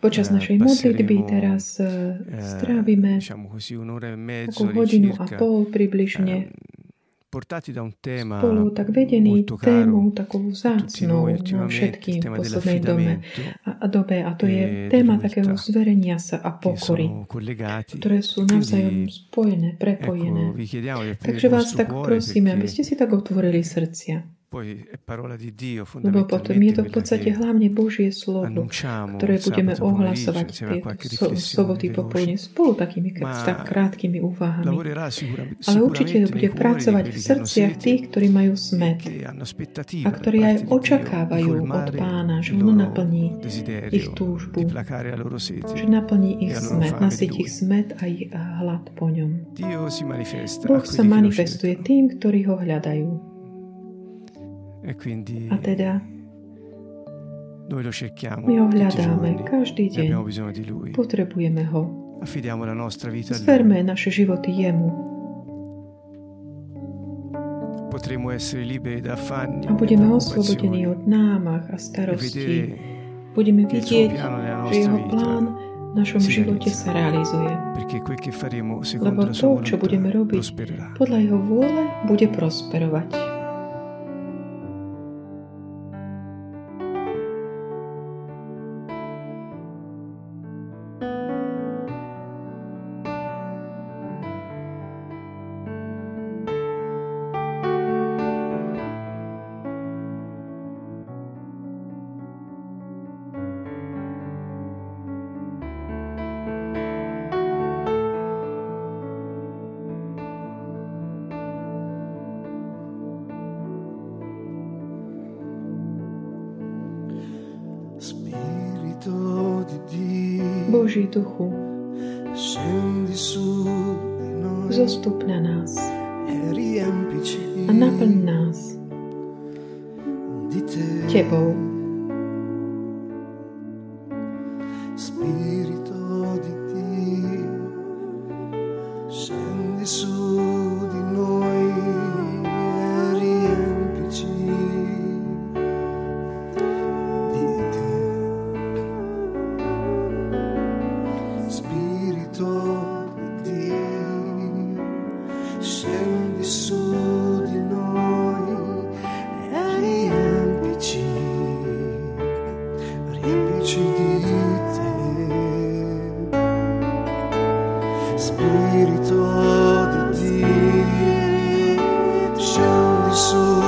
Počas eh, našej modlitby teraz strávime takú hodinu a pol približne ehm, spolu, tak vedení tému takú na ultimamente, všetkým v poslednej dome a, a dobe. A to je e téma dell'umiltà, takého zverenia sa a pokory, ktoré sú navzájom spojené, prepojené. Takže vás tak prosíme, aby ste si tak otvorili srdcia. Lebo potom je to v podstate hlavne Božie slovo, ktoré budeme ohlasovať insieme a tie qualche so, riflessione soboty popoludne spolu takými tak krátkými úvahami. Ale určite bude pracovať v srdciach tých, ktorí majú e smet a ktorí aj očakávajú od Pána, že On naplní ich túžbu, že naplní ich e smet, nasytí ich smet a ich hlad po ňom. Boh sa manifestuje tým, ktorí ho hľadajú. E quindi teda noi lo cerchiamo my ho hľadáme každý e deň. abbiamo bisogno di Lui. Potrebujeme ho. Affidiamo la nostra vita. Zverme naše životy jemu Potremo essere liberi da affanni a budeme e oslobodení od námach a e starostí. vedere Budeme vidieť, že jeho plán v našom živote sa realizuje. Lebo to, čo budeme robiť podľa jeho vôle, bude prosperovať. Spirito di Dio, scendi su di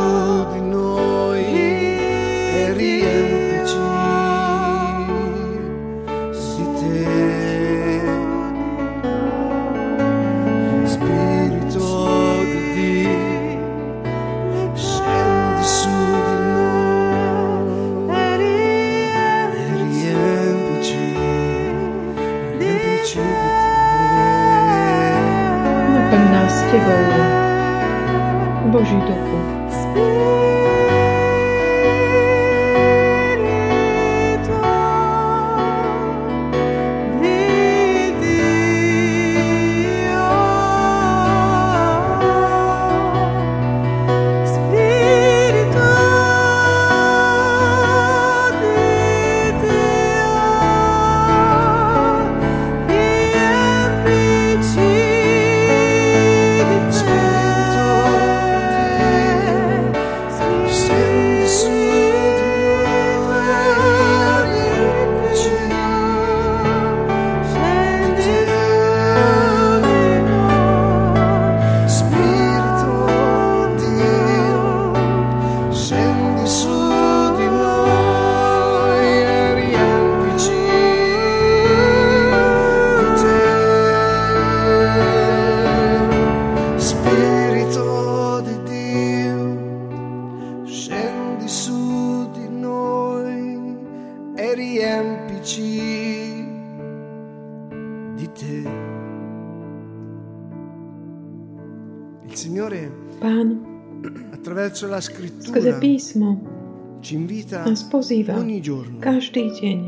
pozýva ogni giorno každý deň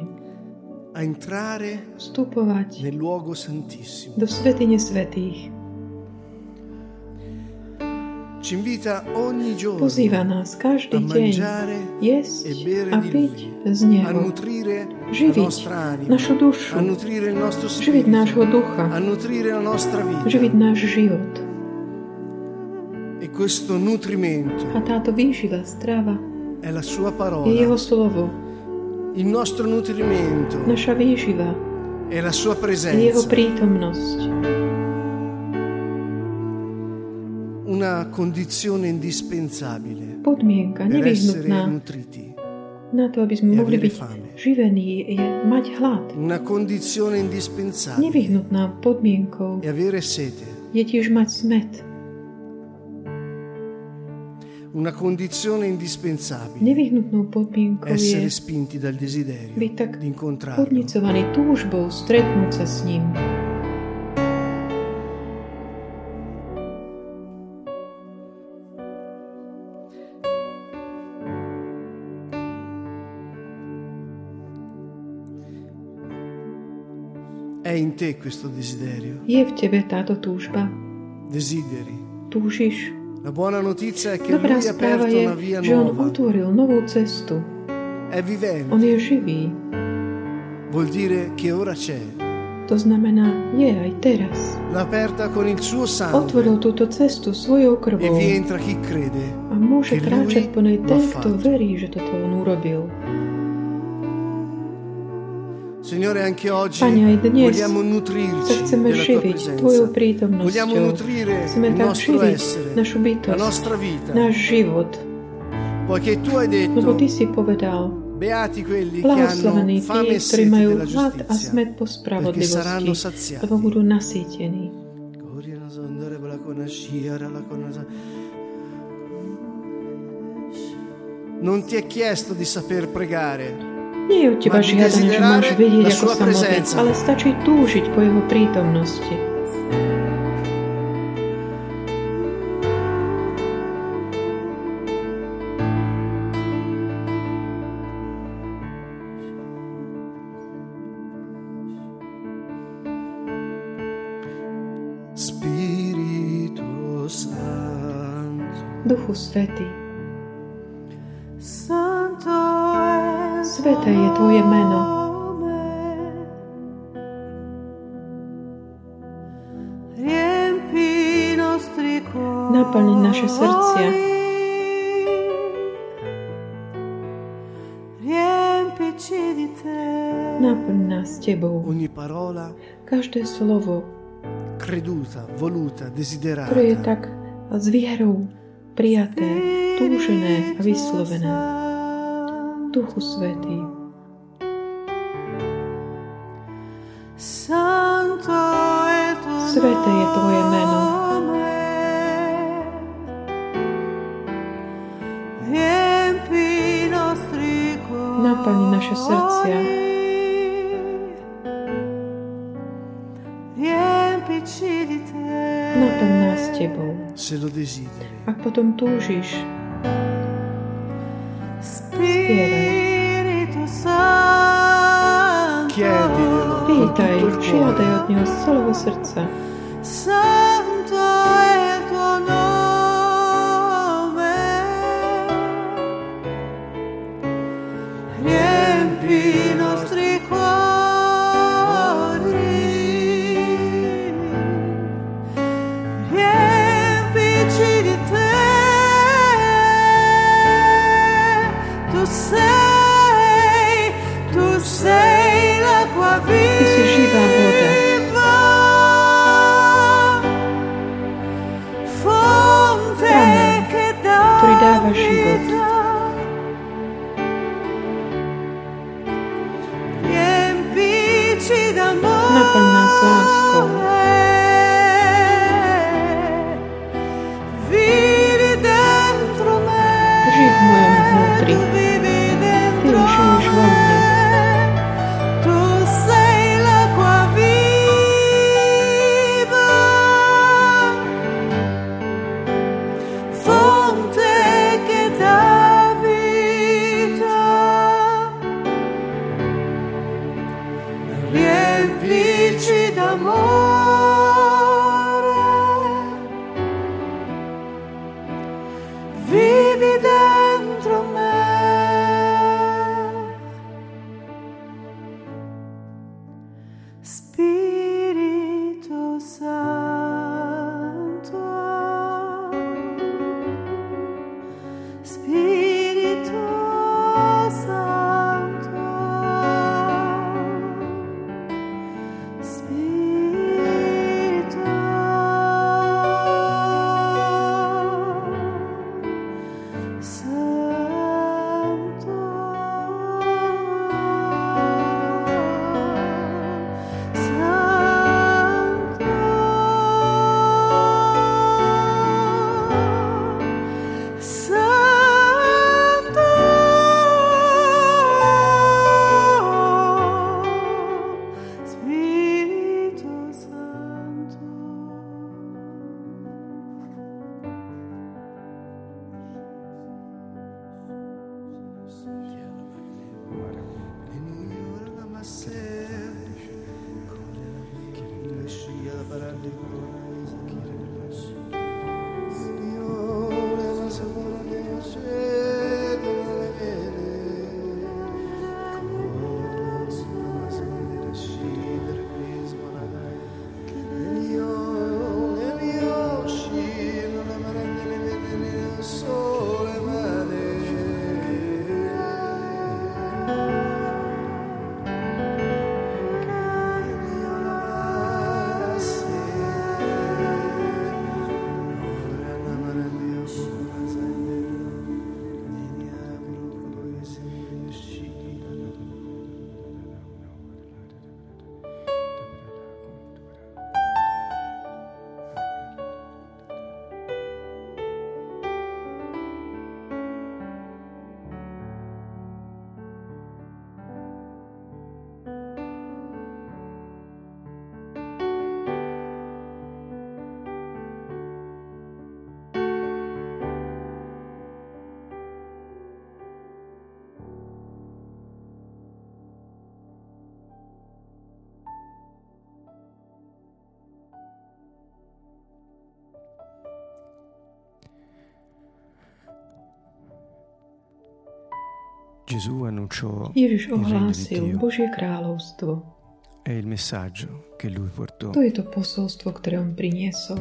a entrare vstupovať nel luogo santissimo. do svetine svetých. Ci invita ogni giorno Pozýva nás každý deň jesť e a piť z Neho, živiť našu dušu, živiť nášho ducha, živiť náš život. E questo nutrimento A táto výživa, strava, è la sua je Jeho parola. slovo. Il nostro nutrimento Naša výživa è la sua je Jeho presenza. prítomnosť. Una condizione indispensabile Podmienka per essere nutriti. na to, aby sme mohli byť fame. živení, je mať hlad. Una condizione indispensabile Nevyhnutná podmienkou è avere sete. je tiež mať smet. Una condizione indispensabile essere spinti dal desiderio di incontrarlo. È in te questo desiderio. Je v tebe táto túžba? Desideri. Túžiš? Dobrá správa je, že on otvoril novú cestu. On je živý. To znamená, je aj teraz. Otvoril túto cestu svojou e krvou crede. a môže kráčať po nej ten, kto verí, že toto on urobil. Signore, anche oggi vogliamo nutrirci della tua presenza. Vogliamo nutrire il nostro essere, la nostra vita. Poiché tu hai Lebo detto, Ty si povedal, beati quelli che blahoslavení tí, e ktorí majú hlad a smet po spravodlivosti, saranno saziati. lebo budú nasýtení. Non ti è chiesto di saper pregare, Nie je od teba žiadané, že máš vedieť, ako sa modliť, ale stačí túžiť po Jeho prítomnosti. Spirito Santo. Duchu Svetý, Sveté je Tvoje meno. Naplni naše srdcia. Naplň nás Tebou. Ogni parola Každé slovo, creduta, voluta, desiderata. ktoré je tak s vierou prijaté, túžené a vyslovené. Duchu Svetý, tuo Sveté je Tvoje meno. Naplni naše srdcia. Naplň nás Tebou. Ak potom túžiš, Spirito Santo. Chiedilo con pýtaj, tutto il žiadaj cuore. od Neho z celého srdca. Ježiš ohlásil. Božie kráľovstvo. Portò. To je to posolstvo, ktoré on priniesol.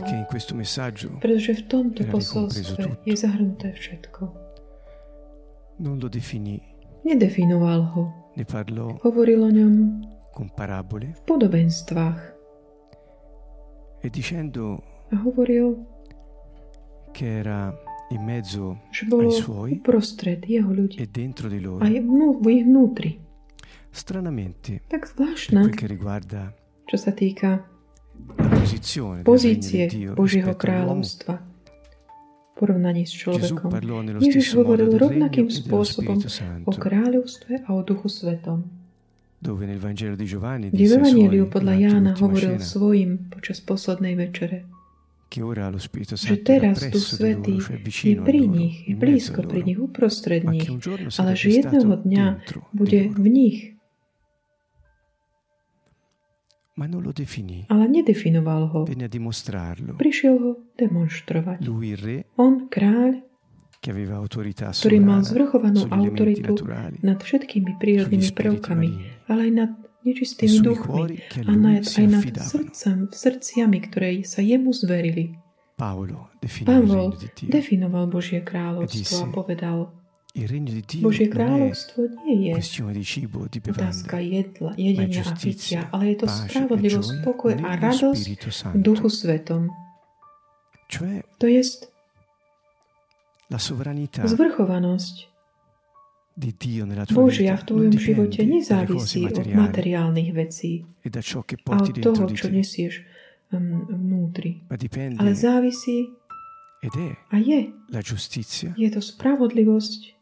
Pretože v tomto posolstve je zahrnuté všetko. non lo definì, Nedefinoval ho. Hovoril o ňom v podobenstvách. e A hovoril, che era in mezzo že bolo ai suoi uprostred jeho ľudí e dentro di loro. a je vnú, v ich vnútri. Stranamente, Tak zvláštne, quel riguarda čo sa týka la posizione pozície di Dio Božieho kráľovstva v porovnaní s človekom. Ježiš hovoril rovnakým e spôsobom o kráľovstve a o duchu svetom. dove nel Vangelo di Giovanni Kde v Evangeliu podľa Jána hovoril svojim počas poslednej večere, že teraz Duch di Svetý je pri nich, je blízko pri nich, uprostred nich, ale že jedného dňa bude v nich, ale nedefinoval ho. Prišiel ho demonstrovať. On, kráľ, ktorý mal zvrchovanú autoritu nad všetkými prírodnými prvkami, ale aj nad nečistými duchmi a nad, aj nad srdcem, srdciami, ktoré sa jemu zverili. Pavol definoval Božie kráľovstvo a povedal, Božie kráľovstvo nie je otázka jedla, jedenia a pitia, ale je to e spravodlivosť, pokoj a radosť v duchu svetom. To jest zvrchovanosť Božia v tvojom živote nezávisí od materiálnych vecí a od toho, čo nesieš um, vnútri. Ale závisí a je. Je to spravodlivosť,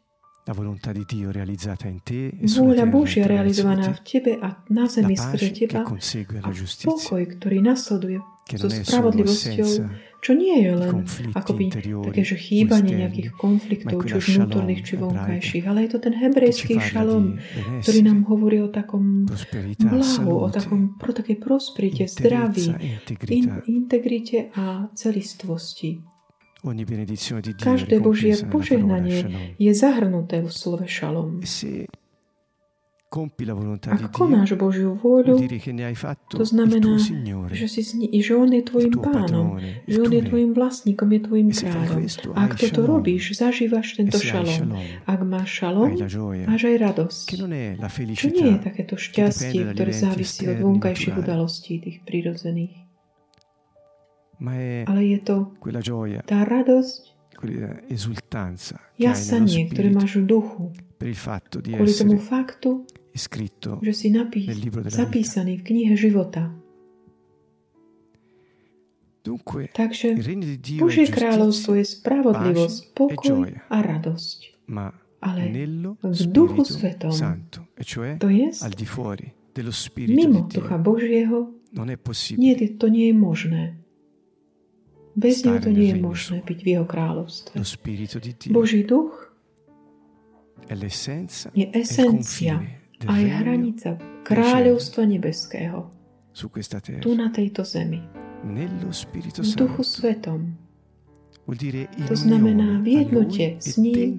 la volontà di Dio realizzata in te e vôľa Božia realizovaná v tebe a na zemi skrze teba a pokoj, ktorý nasleduje so spravodlivosťou, čo nie je len akoby také, že chýbanie nejakých konfliktov, či už vnútorných, či vonkajších, ale je to ten hebrejský šalom, ktorý nám hovorí o takom blahu, o takom pro takej prosperite, zdraví, in, integrite a celistvosti. Každé Božie požehnanie je zahrnuté v slove šalom. Dio, konáš Božiu vôľu, to il znamená, tuo Signore, že, si, zni- že On je il tvojim tuo pánom, že On je tvojim vlastníkom, je tvojim E kráľom. A ak toto robíš, zažívaš tento E hai šalom. Ak máš šalom, máš aj radosť. Čo nie je takéto šťastie, ktoré závisí od vonkajších udalostí, tých prírodzených. Ale je to tá radosť, esultanza jasanie, ktoré máš v duchu, kvôli tomu faktu, že si napí- nel libro della zapísaný v knihe života. Takže Božie kráľovstvo je spravodlivosť, e pokoj a radosť. Ale v Duchu Svetom. E To je mimo Ducha. Božieho, nie, to nie je možné. Bez neho to nie je možné byť v jeho kráľovstve. Boží duch je e esencia aj hranica kráľovstva nebeského tu na tejto zemi. V Duchu Svetom To znamená v jednote s e ním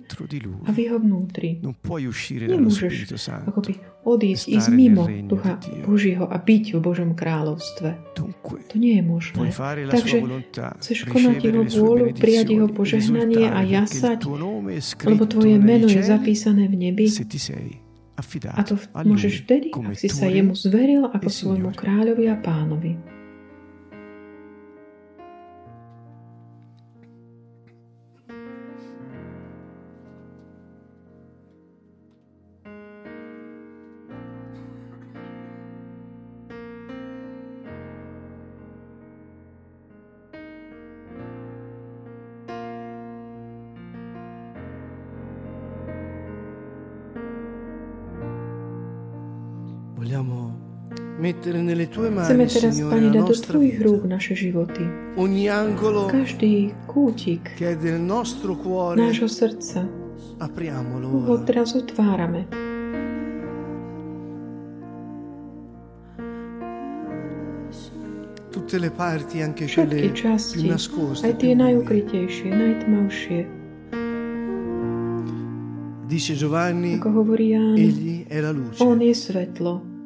a v jeho vnútri. Nemôžeš akoby odísť, stare ísť mimo Ducha. Božieho a byť v Božom kráľovstve. To nie je možné. Takže chceš konať jeho vôľu, prijať jeho požehnanie a jasať, lebo tvoje meno je zapísané v nebi a to môžeš vtedy, ak si sa jemu zveril ako svojmu kráľovi a pánovi. Chceme teraz, Pane, dať do Tvojich rúk naše životy. Každý kútik nášho srdca ho teraz otvárame. Tutte le parti, anche quelle časti, più nascoste, aj tie più buie. najukrytejšie, najtmavšie. Dice Giovanni, Ako hovorí Ján, egli è la luce. On je svetlo.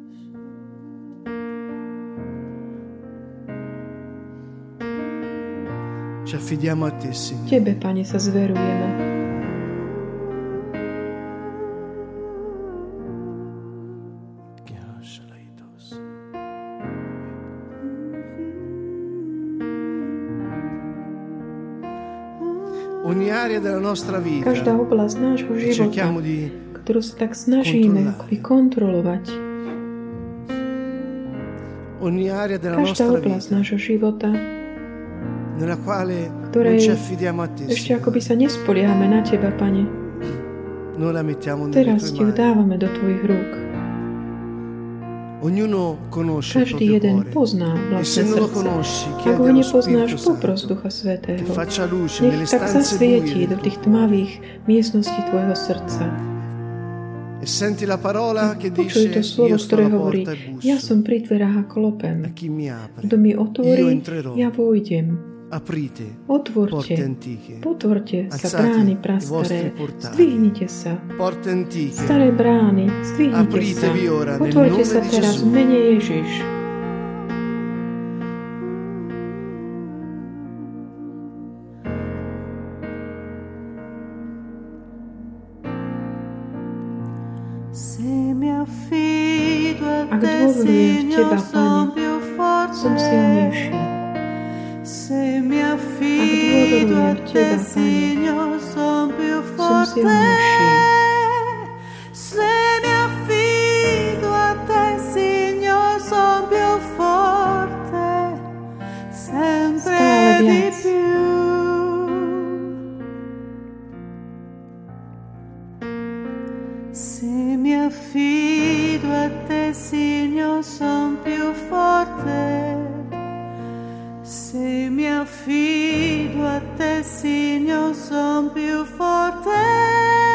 Tebe, Pane, sa zverujeme. Vita Každá oblasť nášho života, ktorú sa tak snažíme kontrolare. akoby kontrolovať. ogni area della Každá oblasť nášho života, ktorej ešte akoby sa nespoliehame na Teba, Pane. Teraz Ti ju dávame do Tvojich rúk. Každý jeden pozná vlastné srdce. Ak ho nepoznáš, popros Ducha Svetého. Nech tak zasvietí do tých tmavých miestností Tvojho srdca. e senti la parola che dice to slovo, ktoré hovorí, ja som pri dverách a klopem. Kto mi otvorí, ja vojdem. Otvorte, potvorte sa brány prastaré, zdvihnite sa. Staré brány, zdvihnite sa. Apritevi ora nel Otvorte nome sa di teraz Gesù. v mene Ježiš. Ak dôverujem v Teba, Pane, più Som forte. silnejší. Affido a v te, Teba, Pane, Signor, son più Som forte. silnejší. Se mi affido a te, Signor, son più forte. Sempre Stále di viac. più. Se mi affido a te, Signor, son più forte. Se mi affido a te, Signor, son più forte.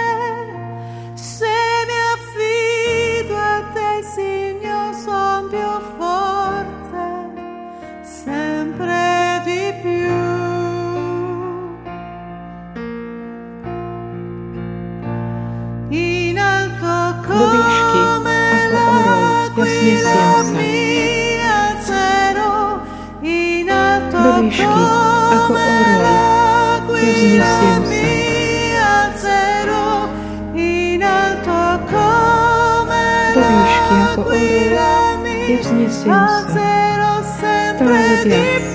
Ja vznesiem sa. alzerò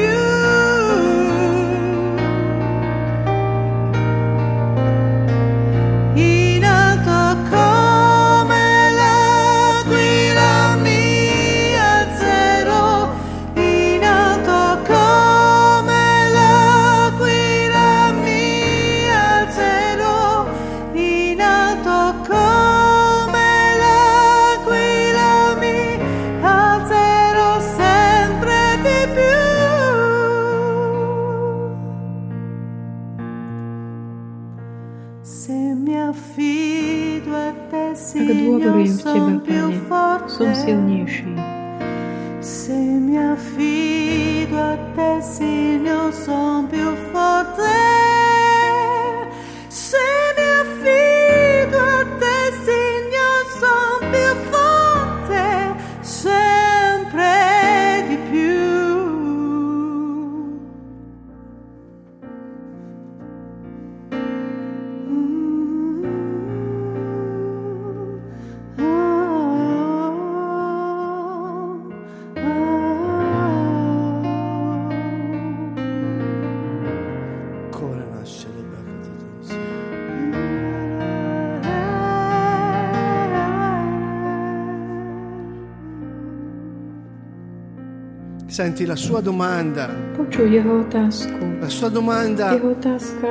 Senti la sua domanda. Počuj jeho otázku. La sua domanda Jeho otázka,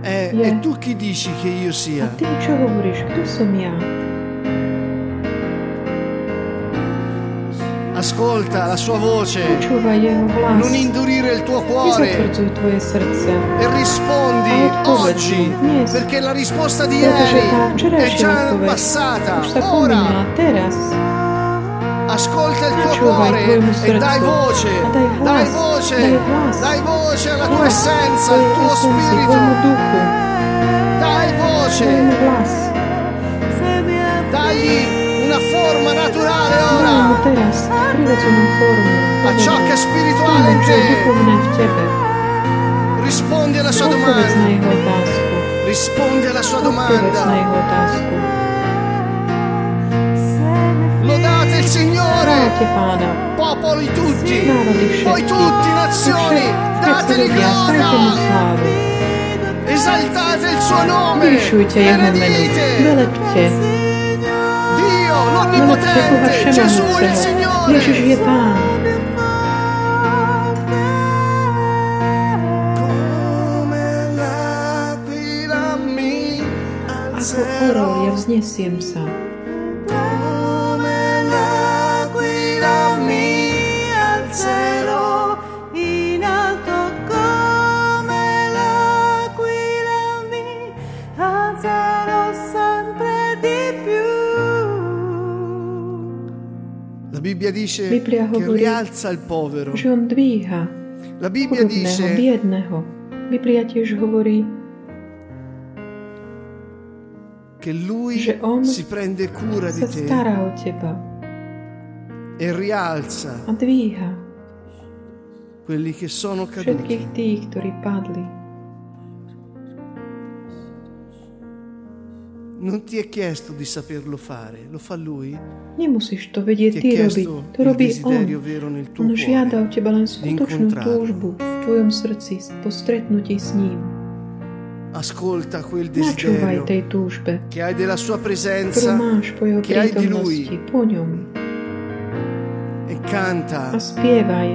è: Yeah. E tu chi dici che io a sia? ty čo hovoríš, kto som ja? Ascolta la sua voce. Počúvaj jeho hlas. Non indurire il tuo cuore Nezatvrdzuj tvoje srdce. e rispondi A odpovedz oggi mu dnes. perché la risposta di Pretože ieri tá è včerajšia già odpoveď passata. už sa Ora pominula. Teraz ascolta il tuo Počúvaj cuore tvojmu e srdcu dai voce, a daj hlas, dai voce, daj hlas. dai voce alla tua hlas essenza, al tvojej tuo esencii, spirito, tvojmu duchu, dai voce, tvojmu hlas. Se mi dagli una forma naturale Daj mu ora teraz prirodzenú formu. a ciò che è spirituale Tomu, in čo je te. duchovné v tebe. Rispondi alla sua Odpovedz na domanda, jeho otázku. rispondi alla sua Odpovedz na domanda. Chváľte Pána. popoli tutti, Národy voi všetky. tutti, nazioni, mu gloria. Esaltate il suo nome. Vyvyšujte jeho. Benedite Velepte. Dio, l'Onnipotente, Gesù è il. Signore. Ježiš je Pán. Ako orol ja vznesiem sa. Dice Biblia che hovorí, rialza il povero. Že on dvíha La Bibbia chudobného, dice biedného. Biblia tiež hovorí, che lui že on si prende cura di sa te stará o teba e rialza a dvíha quelli che sono caduti. všetkých tých, ktorí padli. Non ti è chiesto di saperlo fare, lo fa lui. Nemusíš to vedieť ty robiť, to robí on. vero nel tuo On žiada od teba len skutočnú túžbu v tvojom srdci po stretnutí s ním. Ascolta quel desiderio tej túžbe, che hai della sua presenza máš po jeho che hai di lui. po ňom. e canta A spievaj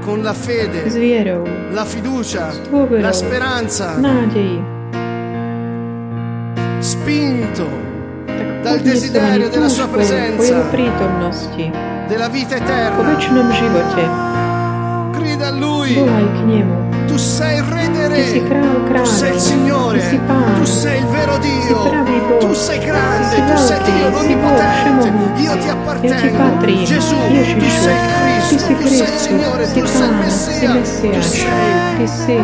con la fede, s vierou, la fiducia, s dôverou, la speranza, nádeji. Spinto Tak dal podnesovaný desiderio della sua túžbou po jeho presenza, prítomnosti, della vita po eterna. väčšnom živote. Grida a lui, Volaj k nemu. tu sei il re dei Ty si re, král tu sei il kráľov, Signore, ty si pán, tu sei il vero Dio, pravý Boh, tu sei grande, si tu sei veľký, Dio si Boh l'Onnipotente, všemohúci. io ti Ja ti appartengo, patrím, Gesù, tu Ježišu, sei il ty Cristo, si tu sei il Kristus, Signore, si tu sei il Pán, si Messia, tu Mesiáš, sei ty si,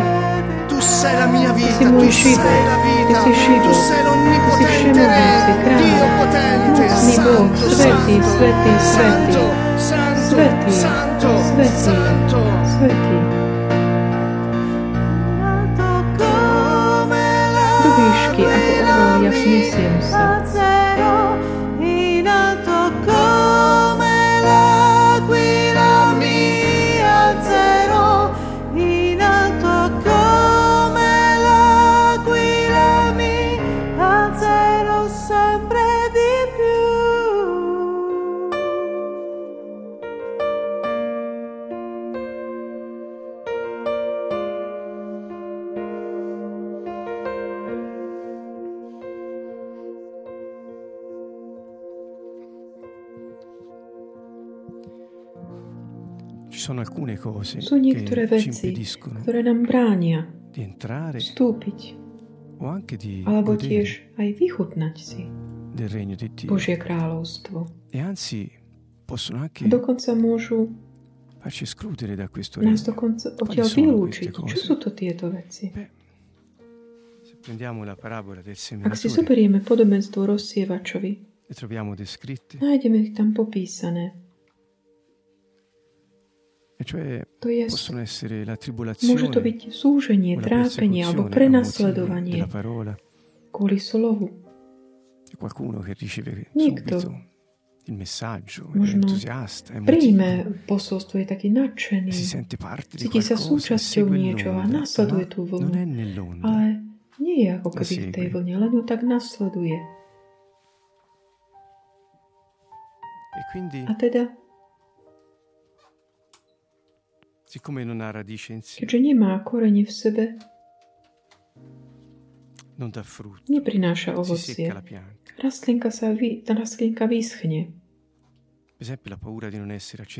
Tu sei la mia vita, si tu môj sei život, la ty vita, si život, tu sei ty si l'onnipotente všemohúci, Re, kráľ, Dio potente, mocný Boh, santo, svetý, santo, svetý, svetý, santo, svetý, santo, svetý, santo. svetý. Alto come Do výšky ako orol ja vznesiem sa. Sú niektoré veci, ktoré nám bránia vstúpiť, alebo tiež aj vychutnať si. Božie kráľovstvo. E A dokonca môžu nás dokonca odtiaľ vylúčiť. Čo sú to tieto veci? Ak si zoberieme podobenstvo rozsievačovi, descritte, nájdeme ich tam popísané. E cioè To je, môže to byť súženie, trápenie alebo prenasledovanie kvôli slovu. Niekto il messaggio, è možno entusiasta, è Príjme posolstvo, je taký nadšený, si sente parte di cíti sa súčasťou niečoho a nasleduje tú vlnu. ale nie je ako keby v tej vlne, len ju tak nasleduje. E A teda, keďže nemá korene v sebe, neprináša ovocie. Rastlinka sa vy, tá rastlinka vyschne.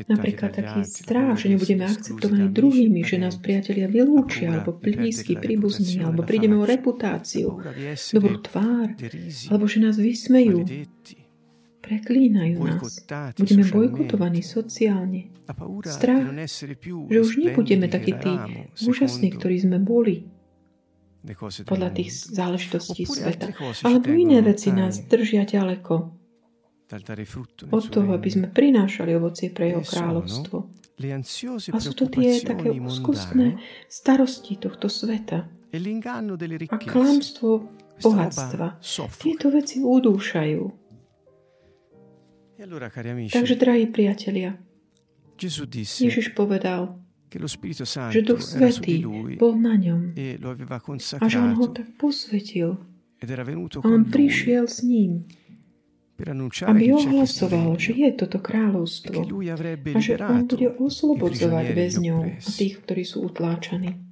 Napríklad taký strach, že nebudeme akceptovaní druhými, že nás priatelia vylúčia, alebo blízky, príbuzní, alebo prídeme o reputáciu, dobrú tvár, alebo že nás vysmejú, preklínajú nás. Budeme bojkotovaní sociálne. Strach, Že už nebudeme takí tí úžasní, ktorí sme boli podľa tých záležitostí sveta. Alebo iné veci nás držia ďaleko od toho, aby sme prinášali ovocie pre jeho E kráľovstvo. A sú to tie také úzkostné starosti tohto sveta e a klamstvo bohatstva. Tieto veci udúšajú. Takže, drahí priatelia, Ježiš povedal, že Duch Svetý bol na ňom e a že on ho tak posvetil a on prišiel s ním, aby ohlasoval, že je toto e kráľovstvo avrebbe a že on bude oslobodzovať väzňov a tých, ktorí sú utláčaní.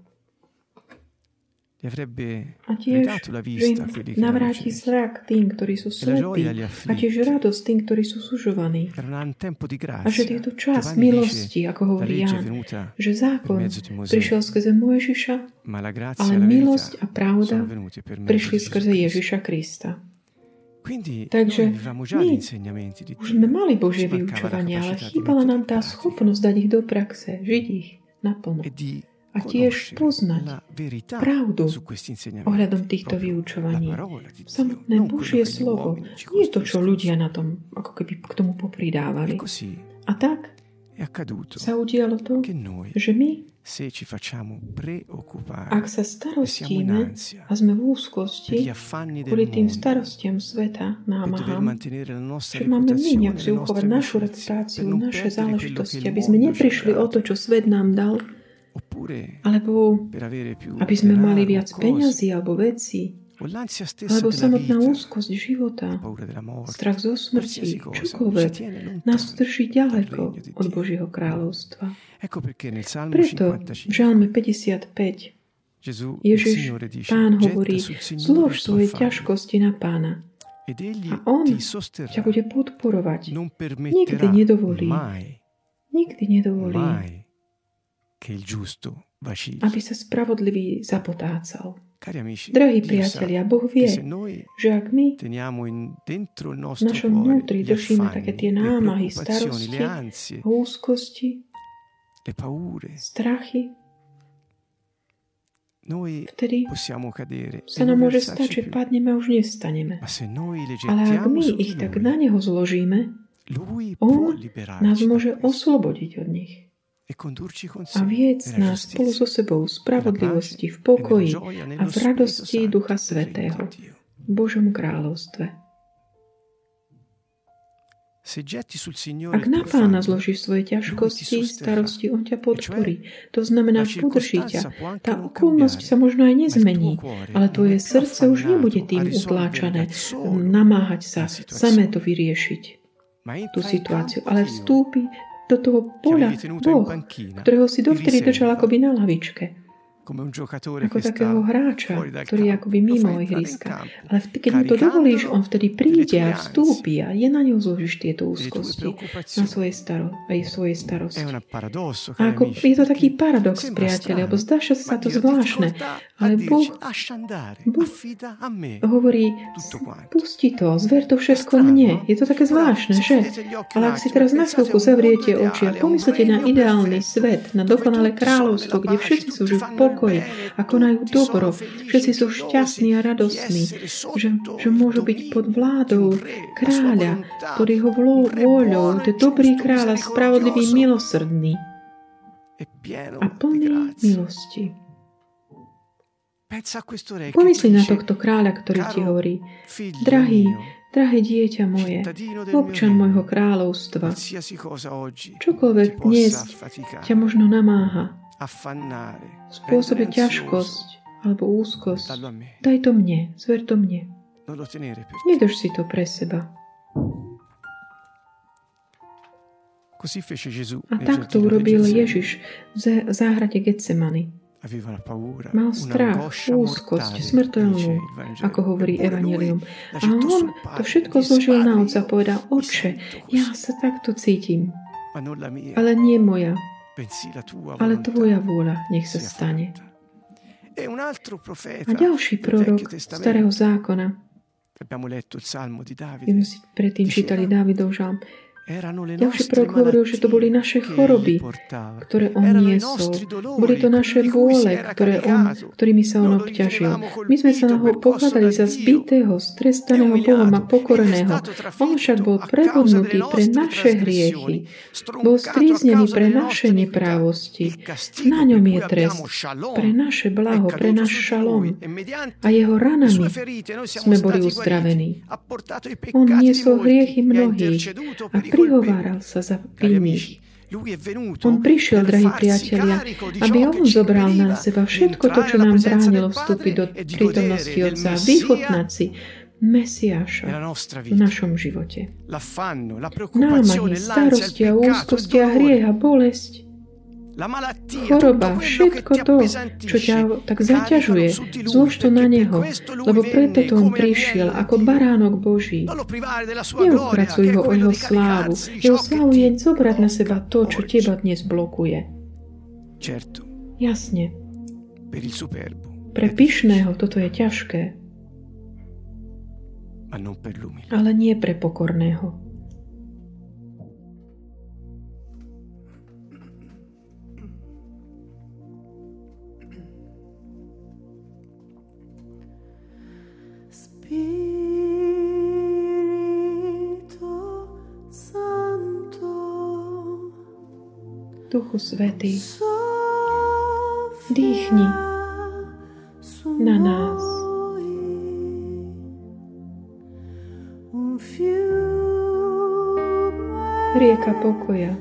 Gli avrebbe A tiež, ridato la vista im navráti zrak tým, ktorí sú E slepí a tiež radosť tým, ktorí sú sužovaní. A že je to čas milosti, ako hovorí Ján, že zákon prišiel skrze Mojžiša, ale e milosť a pravda prišli skrze. Ježiša Krista. Takže my Už sme mali Božie vyučovanie, ale chýbala nám tá schopnosť dať ich do praxe, žiť ich naplno. E A tiež poznať pravdu ohľadom týchto vyučovaní. Samotné Božie slovo nie je to, čo ľudia na tom ako keby k tomu E popridávali. così A tak sa udialo to, že my, ak sa e starostíme a sme v úzkosti kvôli tým starostiam sveta, dover námahám, že máme my nejak si uchovať našu reputáciu, naše záležitosti, aby sme neprišli o to, čo svet nám dal, alebo aby sme mali viac peňazí alebo veci, alebo samotná úzkosť života, strach zo smrti, čokoľvek, nás drží ďaleko od. Božieho kráľovstva. Preto v 55 Žalme 55 Gesù, il Ježiš, Pán hovorí, zlož svoje ťažkosti na Pána a On ťa bude podporovať. Nikdy nedovolí, nikdy nedovolí, che il giusto vacilli. aby sa spravodlivý zapotácal. Cari amici, Drahí priatelia, Boh vie, že ak my v našom vnútri držíme také tie námahy, starosti, ansie, úzkosti, le paure, strachy, noi vtedy possiamo cadere sa e nám môže stať, že padneme a už nestaneme. Ale ak my ich tak na Neho zložíme, On nás môže oslobodiť od nich a viec nás spolu so sebou v spravodlivosti, v pokoji a v radosti Ducha Svetého v Božom kráľovstve. Ak na Pána zložíš svoje ťažkosti, starosti, On ťa podporí. To znamená, podrží ťa. Tá okolnosť sa možno aj nezmení, ale tvoje srdce už nebude tým utláčané, namáhať sa, samé to vyriešiť, tú situáciu, ale vstúpi do toho in Boh, ktorého si dovtedy držal akoby na lavičke. Ako takého hráča, ktorý je akoby mimo ihriska. Ale keď mu to dovolíš, on vtedy príde a vstúpi a je na ňu zložíš tieto úzkosti. na svojej staro, aj svojej È starosti. A ako, je to taký paradox, priatelia, lebo zdá sa to zvláštne, ale Boh Boh hovorí, pusti to, zver to všetko mne. Je to také zvláštne, že? Ale ak si teraz na chvíľku zavriete oči a pomyslite na ideálny svet, na dokonalé kráľovstvo, kde všetci sú v il pokoji a konajú dobro, všetci sú šťastní a radostní, že, že môžu byť pod vládou kráľa, volontà, ktorý ho vlo- un re vôľou, to je dobrý kráľ a spravodlivý, milosrdný. A plný milosti. Pomysli na tohto kráľa, ktorý ti hovorí, drahý, drahé dieťa moje, občan môjho kráľovstva, čokoľvek dnes ťa možno namáha, spôsobiť ťažkosť alebo úzkosť, daj to mne, zver to mne. Nedrž si to pre seba. A takto urobil. Ježiš v zá- záhrade Getsemany. Mal strach, úzkosť, smrteľnú, ako hovorí Evangelium. A on to všetko zložil na "Padre, otca a povedal, oče, ja sa takto cítim, ale nie moja, ale tvoja vôľa nech sa stane. fatta." E un altro profeta A ďalší prorok starého zákona, keď sme si predtým čítali Dávidov žalm, ďalší prorok hovoril, že to boli naše choroby, ktoré on niesol. Boli to naše bôle, ktoré on, ktorými sa on obťažil. My sme sa na ho percosso za zbitého, strestaného Bohom a stato On však bol causa pre naše hriechy. Bol stríznený pre naše neprávosti. Na ňom je trest, pre naše blaho, pre náš šalom. e A jeho ranami sme boli uzdravení. On niesol hriechy e mnohých a prihováral sa za vinných. On prišiel, drahí priatelia, aby on zobral na seba všetko to, čo nám bránilo vstúpiť do prítomnosti Otca, vychutnať si Mesiáša v našom živote. Námahy, starosti a úzkosti a dolore, hriech a bolesť, choroba, všetko to, čo ťa tak zaťažuje, zlož to na Neho, lebo preto to On prišiel ako baránok Boží. È ho o jeho slávu. Jeho slávu je zobrať na seba to, čo teba dnes blokuje. Jasne, pre pyšného toto je ťažké, ale nie pre pokorného. Duchu Svetý, Dýchni na nás. rieka pokoja,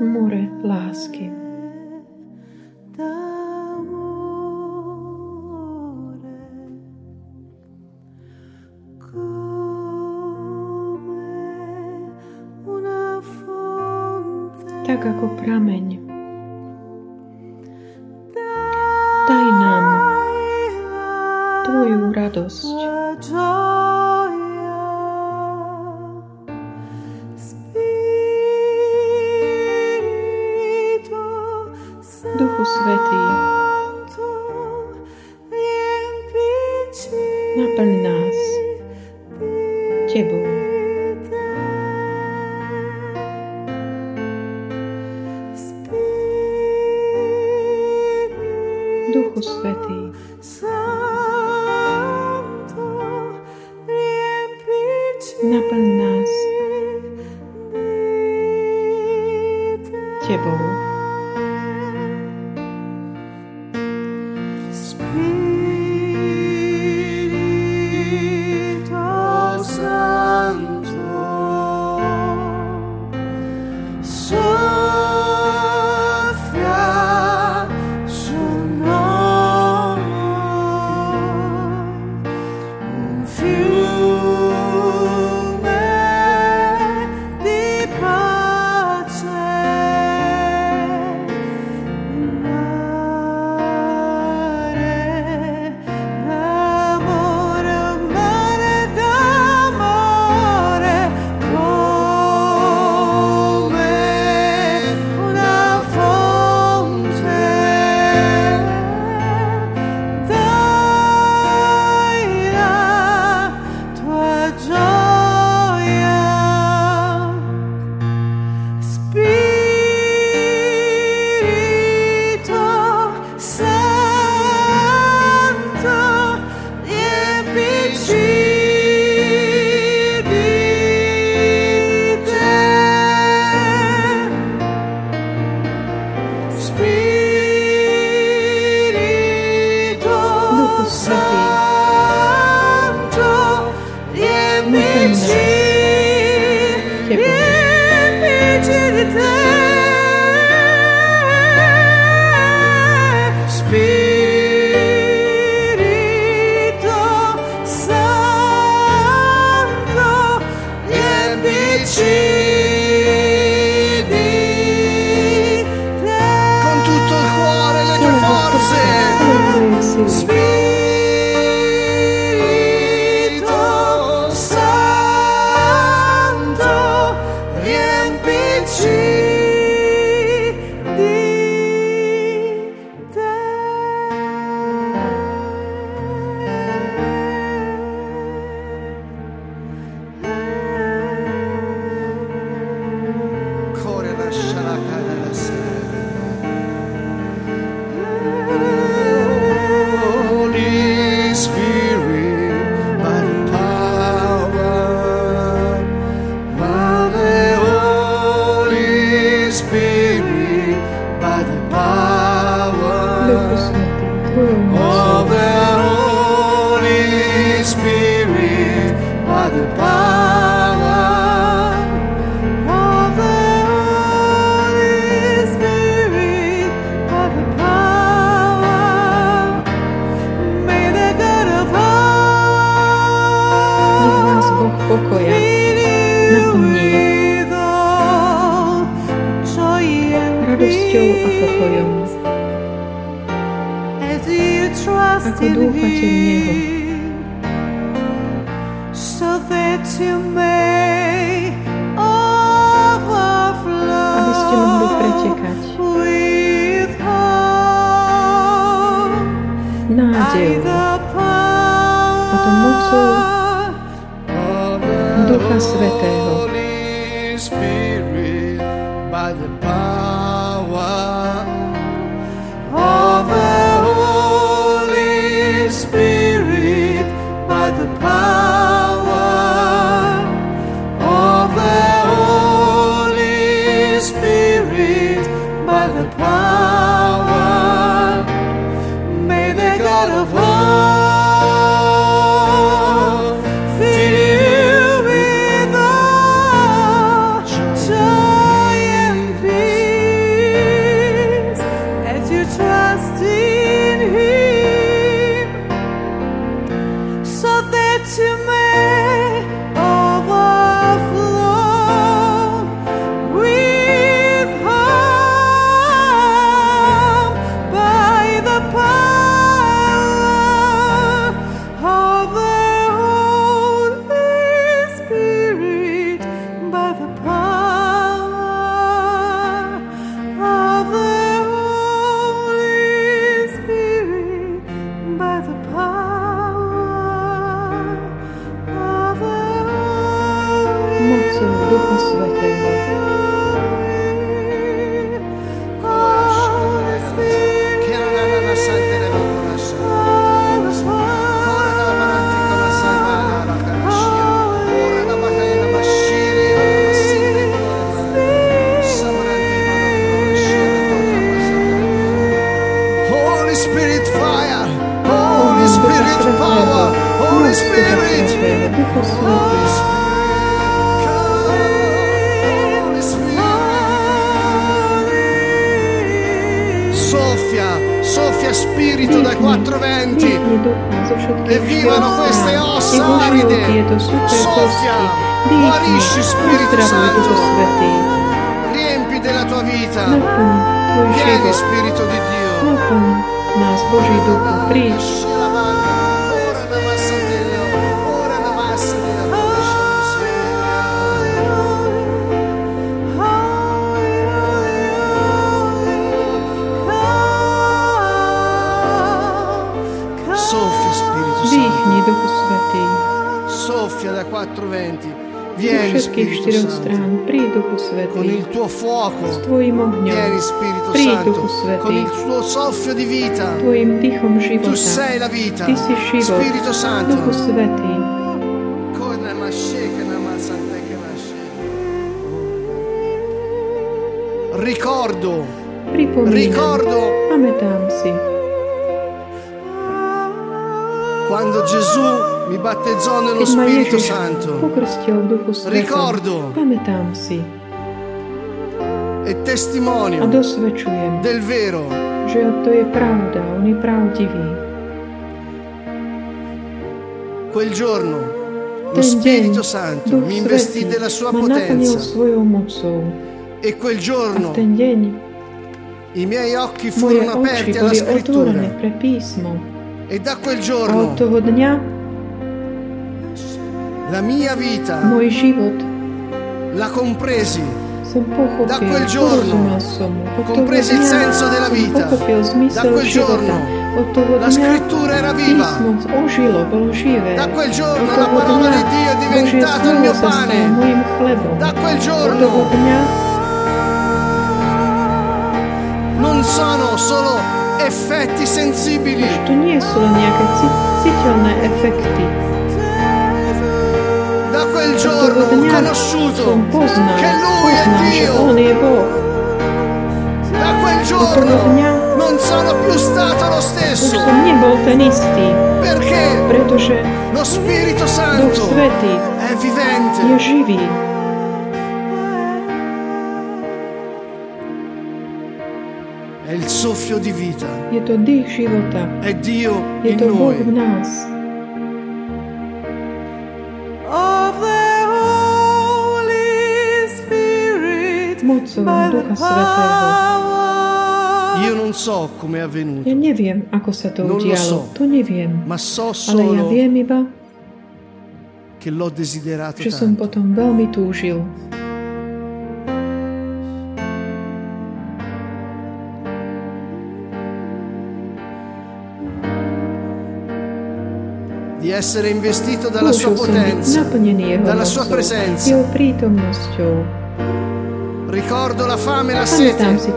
more lásky. Tak ako prameň. Daj nám Tvoju radosť, Thank you. Spirito Santo, con il tuo soffio di vita. Tu sei la vita. Spirito Santo. Ricordo. Ricordo. Quando Gesù mi battezzò nello Spirito Santo. Ricordo testimonio del vero. Že to je pravda, on je pravdivý. quel giorno lo Spirito Santo Duch mi investì della sua potenza. e quel giorno i miei occhi furono aperti alla scrittura. e da quel giorno la mia vita la compresi Da quel giorno porozumel som mu. Od toho compresi il dňa senso della som vita. pochopil Da zmysel quel života. giorno Od toho la dňa scrittura era viva písmo ožilo, bolo živé. Da quel giorno Od la toho parola dňa di Dio è Božie diventato il slovo mio sa stalo pane. mojim chlebom. Da quel Od toho giorno dňa non sono solo effetti sensibili, to nie sú len nejaké ci- citeľné efekty. Giorno ho dňa conosciuto som poznal, che Lui è poznal, že Dio. On je Boh. Da quel Od toho giorno dňa non sono più stato lo už stesso som nebol ten istý, perché pretože lo Spirito Duch Santo Svetý è je vivente. živý. È il soffio di vita. Je to dých života. È Dio Je in to Boh v noi. The Ducha Svetého. power Io non so come è avvenuto, Ja neviem, ako sa to udialo. so. To neviem. ma so Ale ja solo viem iba, che l'ho desiderato že som potom veľmi túžil. Di essere investito dalla sua potenza, dalla sua presenza. Ricordo la fame e la si sete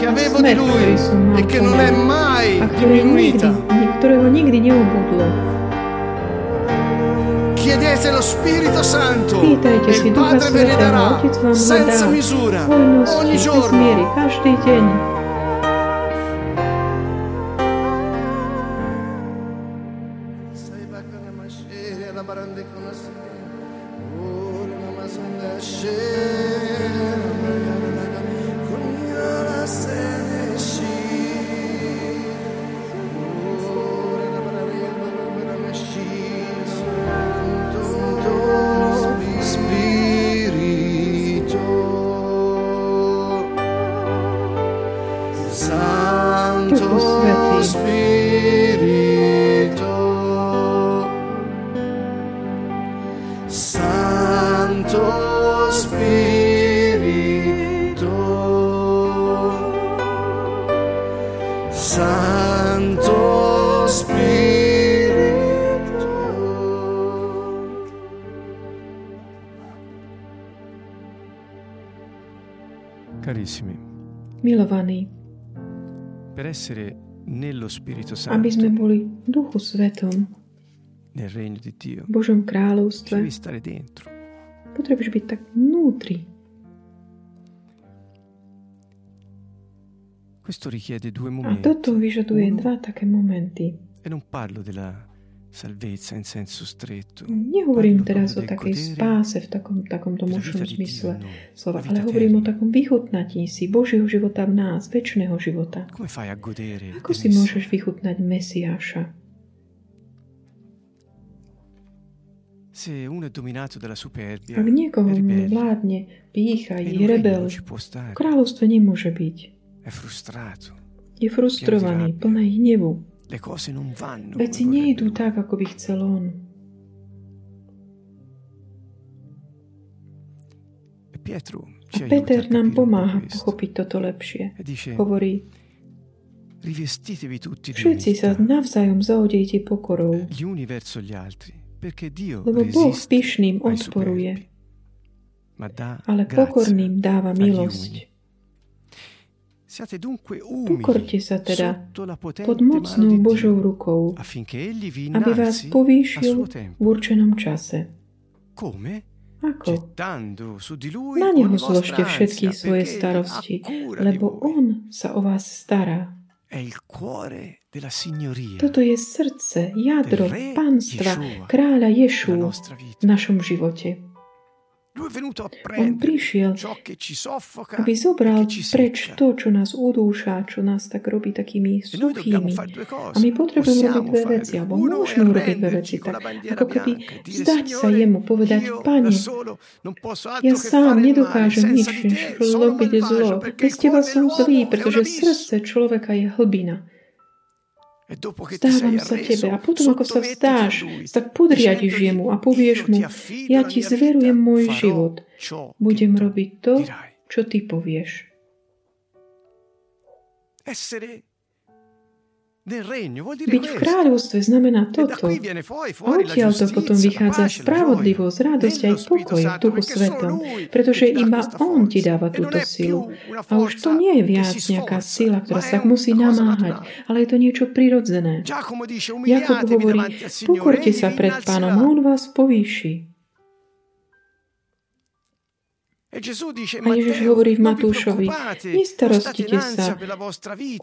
che avevo di lui e che non è mai diminuita. Chiedete lo Spirito Santo e il Padre ve ne darà senza misura ogni giorno. Essere nello Spirito aby sme Santo, boli Duchu Svetom, nel regno di Dio, v Božom kráľovstve, devi stare dentro. potrebuješ byť tak vnútri. Questo richiede due A momenti. toto vyžaduje Uno, dva také momenty. E non parlo della stretto. Nehovorím teraz o takej spáse v takom, takomto možnom zmysle noi, slova, ale hovorím o takom vychutnatí si Božieho života v nás, väčšného života. Ako si môžeš vychutnať Mesiáša? Ak niekoho vládne pícha, e je rebel, v kráľovstve nemôže byť. Je frustrovaný, plný hnevu. Veci nejdú tak, ako by chcel on. A Peter nám pomáha pochopiť toto lepšie. Hovorí, všetci sa navzájom zaodejte pokorou, lebo Boh pyšným odporuje, ale pokorným dáva milosť. Pokorte sa teda pod mocnou Božou rukou, aby vás povýšil v určenom čase. Ako? Na neho zložte všetky svoje starosti, lebo on sa o vás stará. Toto je srdce, jadro pánstva kráľa Ješu v našom živote. On prišiel, aby e zobral preč to, čo nás udúša, čo nás tak robí takými E suchými. A my potrebujeme robiť dve veci, alebo è môžeme urobiť dve veci, tak ako keby e zdať sa jemu, povedať, Pane, ja sám nedokážem nič, robiť zlo. Bez teba som zlý, pretože srdce človeka je hlbina. E Vzdávam sa tebe a potom ako sa vzdáš, tak podriadiš jemu a povieš mu, ja ti zverujem môj život, budem robiť to, čo ty povieš. Byť v kráľovstve znamená E toto. A odtiaľ to potom vychádza spravodlivosť, radosť aj pokoj v Duchu Svetom, pretože iba On ti dáva E túto silu. A už to nie je viac nejaká sila, ktorá sa musí namáhať, ale je to niečo prirodzené. Umiliatevi hovorí, pokorte sa pred pánom, on vás povýši. A Ježiš hovorí v Matúšovi, nestarostite sa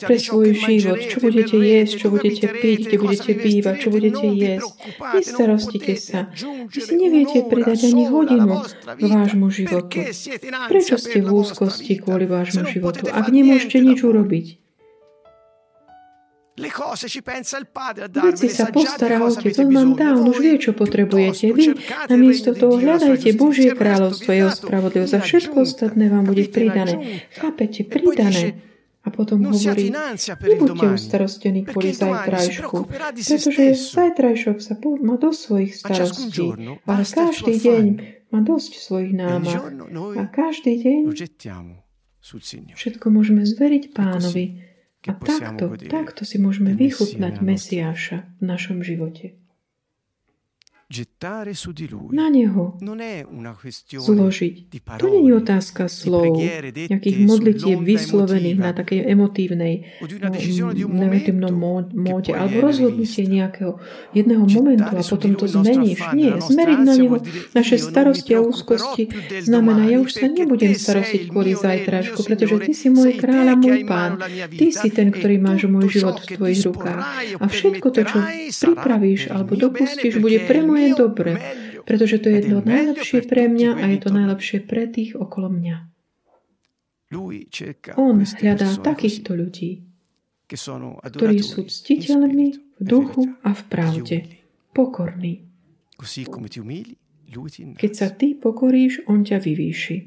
pre svoj život, čo budete jesť, čo budete piť, kde budete bývať, čo budete jesť. Nestarostite sa. Vy si neviete pridať ani hodinu k vášmu životu. Prečo ste v úzkosti kvôli vášmu životu, ak nemôžete nič urobiť? Veci sa sa già di postará cosa Otec, avete on vám dá, on už vie, čo potrebujete. Vy namiesto toho hľadajte Božie kráľovstvo, jeho spravodlivosť a všetko ostatné vám bude pridané. Chápete? E Pridané. A potom hovorí, nebuďte ustarostení kvôli zajtrajšku, pretože zajtrajšok sa má dosť svojich starostí, ale každý deň má dosť svojich E námah. A každý deň všetko môžeme zveriť pánovi. A takto, takto si môžeme vychutnať Mesiáša v našom živote. Gettare su di Lui Na Neho zložiť. To nie je otázka slov, nejakých modlitieb vyslovených na takej emotívnej no, mó- móde, che poi alebo rozhodnutie nejakého jedného momentu a potom to zmeníš. Nie, zmeriť na Neho naše starosti a úzkosti znamená, ja už sa nebudem starostiť kvôli zajtražku, pretože Ty si môj kráľ a môj pán. Ty si ten, e ktorý máš môj život v Tvojich rukách. A všetko to, čo pripravíš alebo dopustíš, bude pre il moje dobre, pretože to je meglio najlepšie pre mňa a je to najlepšie pre tých okolo mňa. On hľadá takýchto ľudí, ktorí sú ctiteľmi v duchu a v pravde, pokorní. Keď sa ty pokoríš, on ťa vyvýši.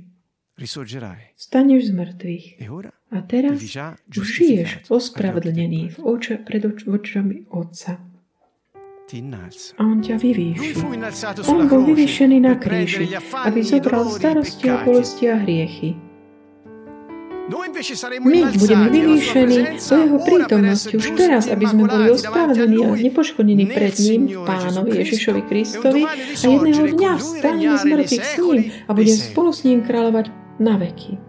Staneš z mŕtvych. E A teraz už žiješ ospravedlnený v oča, pred oč, očami Otca. Ti innalza. A on ťa vyvýši. On bol vyvýšený na kríži, aby zobral i starosti a bolesti a hriechy. My budeme vyvýšení do jeho prítomnosti už teraz, e aby sme boli ospravedlení a nepoškodení pred ním, pánovi Ježišovi Kristovi e a jedného dňa con lui vstane z mŕtvych s ním a budem spolu s ním kráľovať na veky.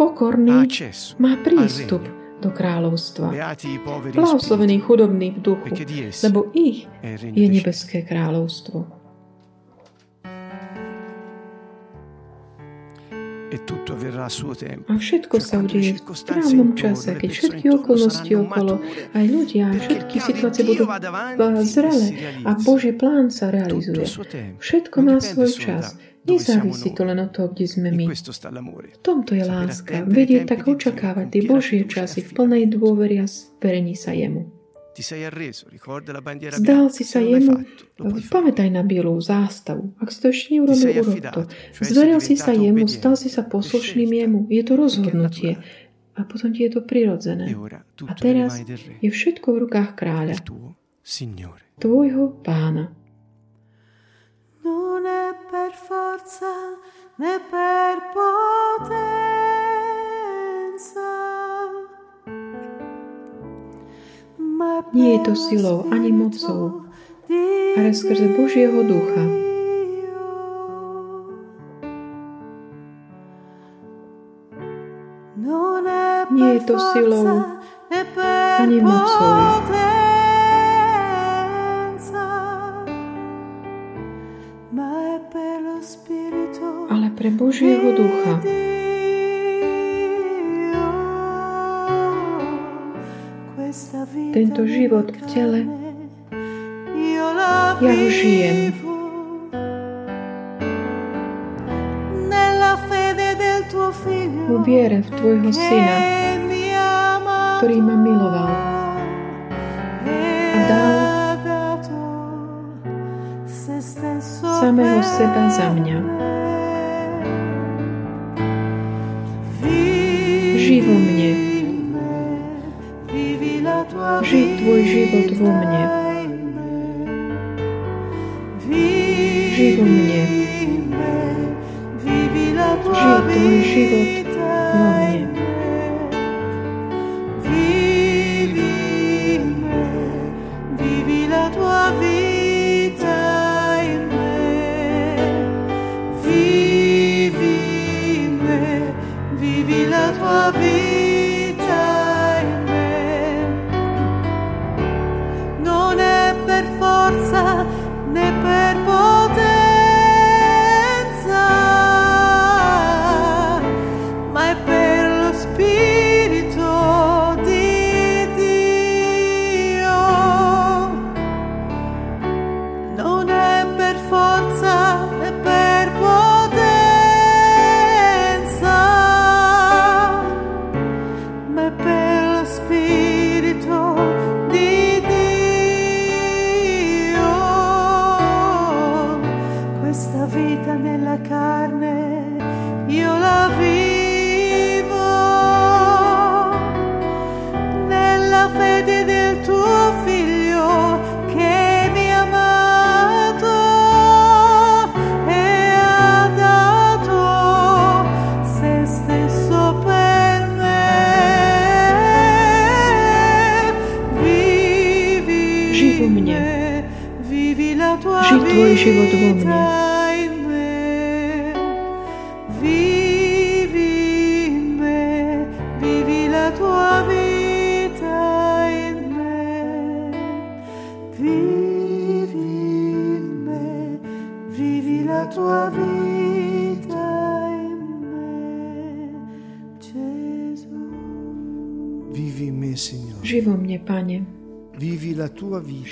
Pokorný má prístup. Do kráľovstva. Blahoslovený chudobný v duchu, lebo ich je nebeské kráľovstvo. E a všetko sa udeje v správnom čase, keď všetky okolnosti okolo, aj ľudia, všetky situácie budú e zrele si a. Boží plán sa realizuje. Všetko má svoj čas. Nezávisí to len od toho, kde sme my. V tomto je láska. tempi tak očakávať tie Božie časy v plnej dôveri a sperení sa jemu. Zdal si sa jemu, pamätaj na bielú zástavu. Ak si to ešte neurobil, urob to. Zveril si sa jemu, stal si sa poslušným jemu. Je to rozhodnutie. A potom ti je to prirodzené. E A teraz je všetko v rukách kráľa, tvojho pána. Non è per forza né per potenza, Nie je to lo silou ani mocou, ale skrze Božieho ducha. Nie je to silou ani mocou, pre Božieho ducha. tento život v tele, Ja ho žijem. vo viere v Tvojho Syna, ktorý ma miloval a dal samého seba za mňa. Žij vo mne, žij Tvoj život vo mne,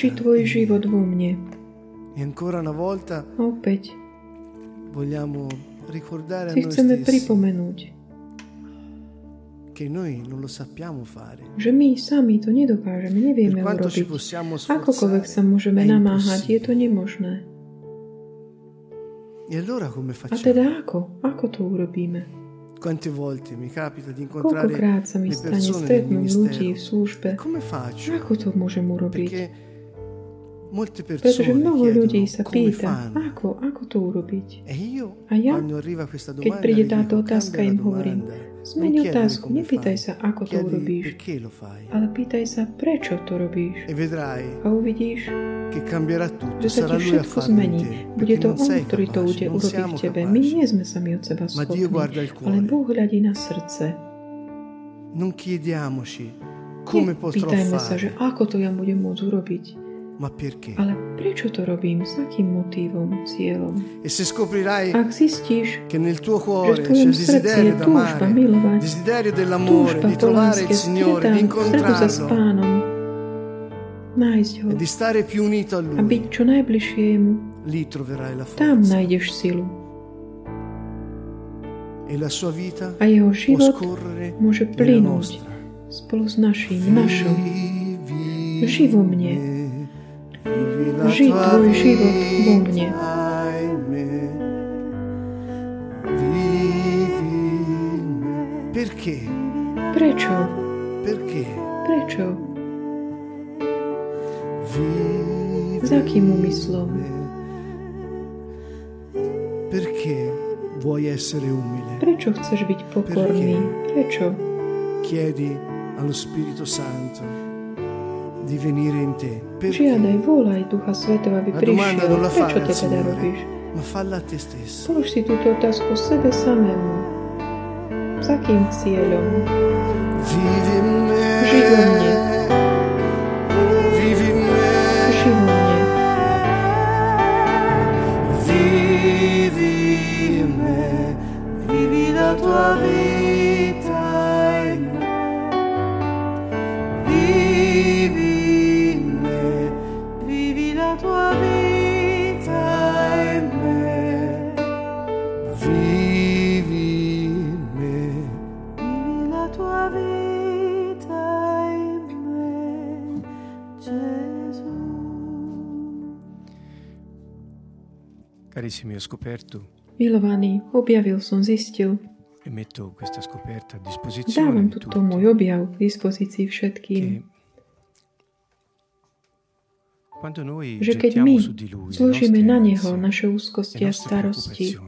žij Tvoj život vo mne. E A opäť si chceme pripomenúť, že my sami to nedokážeme, nevieme urobiť. Akokoľvek sa môžeme namáhať, je to nemožné. E A teda ako? Ako to urobíme? Quante volte mi capita di incontrare Koľkokrát sa mi stane stretnúť ľudí v službe. Come faccio? Ako to môžem urobiť? Perché Pretože mnoho ľudí sa pýta, ako, ako to urobiť? E A ja, keď príde táto otázka, im hovorím, chiedere otázku, nepýtaj sa, ako to urobíš, ale pýtaj sa, prečo to robíš. E A uvidíš, že sa ti všetko zmení. Bude to On, ktorý to urobiť siamo v tebe. My nie sme sami od seba schopní, ale. Boh hľadí na srdce. Non chiediamoci come potrò Pýtajme sa, že ako to ja budem môcť urobiť. Ma perché. Ale prečo to robím? S akým motívom, cieľom? E se scoprirai Ak zistíš, che nel tuo cuore c'è il desiderio d'amare, milovať, il desiderio dell'amore, di trovare il Signore, di incontrarlo pánom, nájsť ho e di stare più unito a a byť Lui, čo najbližšie jemu. lì troverai la Tam forza. nájdeš silu. E la sua vita A jeho život môže plynúť spolu s naším, našou. Vivi Žij vo mne. Žij tvoj život vo mne. Prečo? Perché? Prečo? Vivi S akým úmyslom? Perché vuoi essere umile? Prečo chceš byť pokorný? Prečo? Chiedi allo Spirito Santo di venire in te. Žiadaj, volaj Ducha Svetova, aby prišiel. Prečo to teda robíš? Polož si túto otázku sebe samému. S akým cieľom? Žij vo mne. Vivi vo mne. Me. Vivi la tua vita Carissimi, ho scoperto Milovaný, objavil som, zistil. e metto questa scoperta a disposizione Dávam di tutti môj objav k dispozícii všetkým. che quando noi Že keď my su di lui zložíme na Neho naše úzkosti a starosti,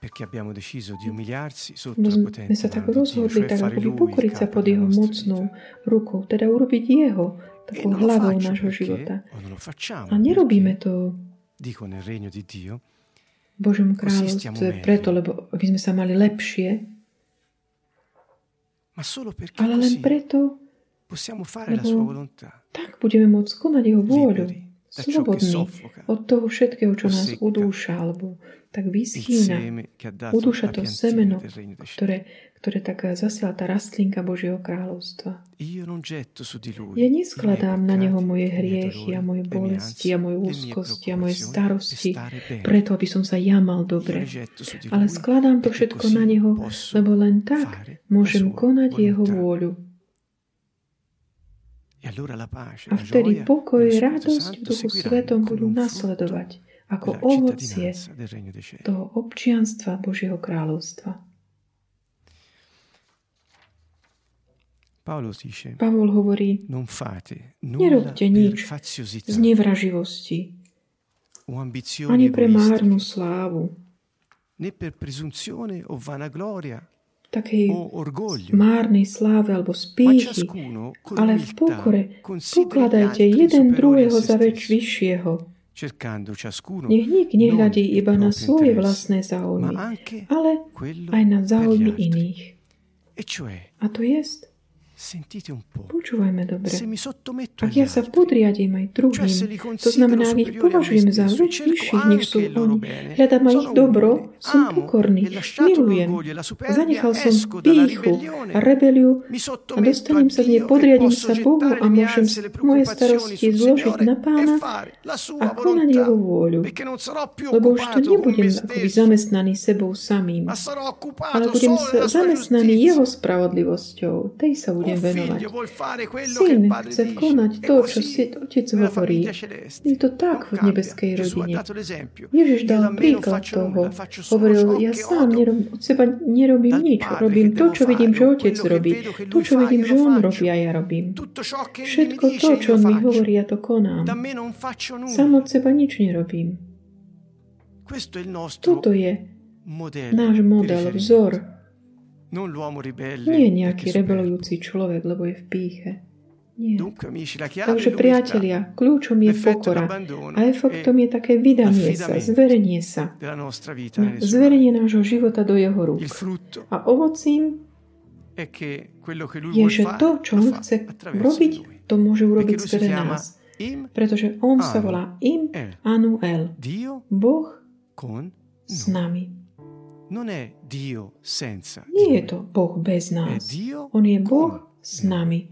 perché abbiamo deciso di umiliarsi sotto No la sme potente sa tak rozhodli, tak fare akoby pokoriť sa pod jeho mocnou rukou, teda urobiť jeho takou non lo hlavou nášho života. o non lo facciamo A nerobíme to dico nel regno di Dio, v Božom kráľovstve preto, lebo aby sme sa mali lepšie, ma solo perché ale len preto, possiamo fare la lebo sua volontà, tak budeme môcť konať jeho vôľu. Slobodní od toho všetkého, čo nás udúša, alebo tak vyschýna. Udúša to semeno, ktoré, ktoré tak zasiela tá rastlinka Božieho kráľovstva. Ja neskladám na neho moje hriechy a moje bolesti a moje úzkosti a moje starosti, preto aby som sa ja mal dobre. Ale skladám to všetko na neho, lebo len tak môžem konať jeho vôľu. E allora la pace, A vtedy pokoj radosť v Duchu Svetom budú nasledovať ako ovocie toho občianstva Božieho kráľovstva. Pavol hovorí, nerobte nič z nevraživosti, ani pre márnu slávu, né per presunzione o vanagloria takej márnej sláve alebo spýchy, ale v pokore pokladajte jeden druhého za väč vyššieho. Nech nik nehľadí iba na svoje vlastné záujmy, ale aj na záujmy iných. E A to jest, počúvajme dobre, ak ja sa podriadím aj druhým, to znamená, ak ich považujem za vyšších, než anche sú oni, hľadám aj ich dobro, som pokorný, e milujem, e zanechal som pýchu a rebeliu a dostanem sa z nej, e podriadím sa Bohu a môžem moje starosti zložiť Signore na e Pána a konať Jeho vôľu. Lebo už con nebudem akoby zamestnaný sebou samým, ale budem sa zamestnaný. Jeho spravodlivosťou. Tej sa budem Un venovať. Syn chce konať to, čo si otec hovorí. Je to tak v nebeskej rodine. Ježiš dal príklad toho. Hovoril, ja sám nerob, od seba nerobím nič. Robím to, čo vidím, že otec robí. To, čo vidím, že on robí a ja robím. Všetko to, čo on mi hovorí, ja to konám. Sám od seba nič nerobím. Toto je náš model, vzor. Nie perché nejaký superbo. rebelujúci človek, lebo je v píche. Nie. Takže priatelia, kľúčom je pokora a efektom je také vydanie sa, zverenie sa. zverenie nášho života do jeho rúk. A ovocím je, že to, čo on chce robiť, to môže urobiť skrze nás. Pretože on sa volá Im El Anuel. Boh s nami. Non è Dio senza Nie je to Boh bez è nás. Dio On je con Boh s nami.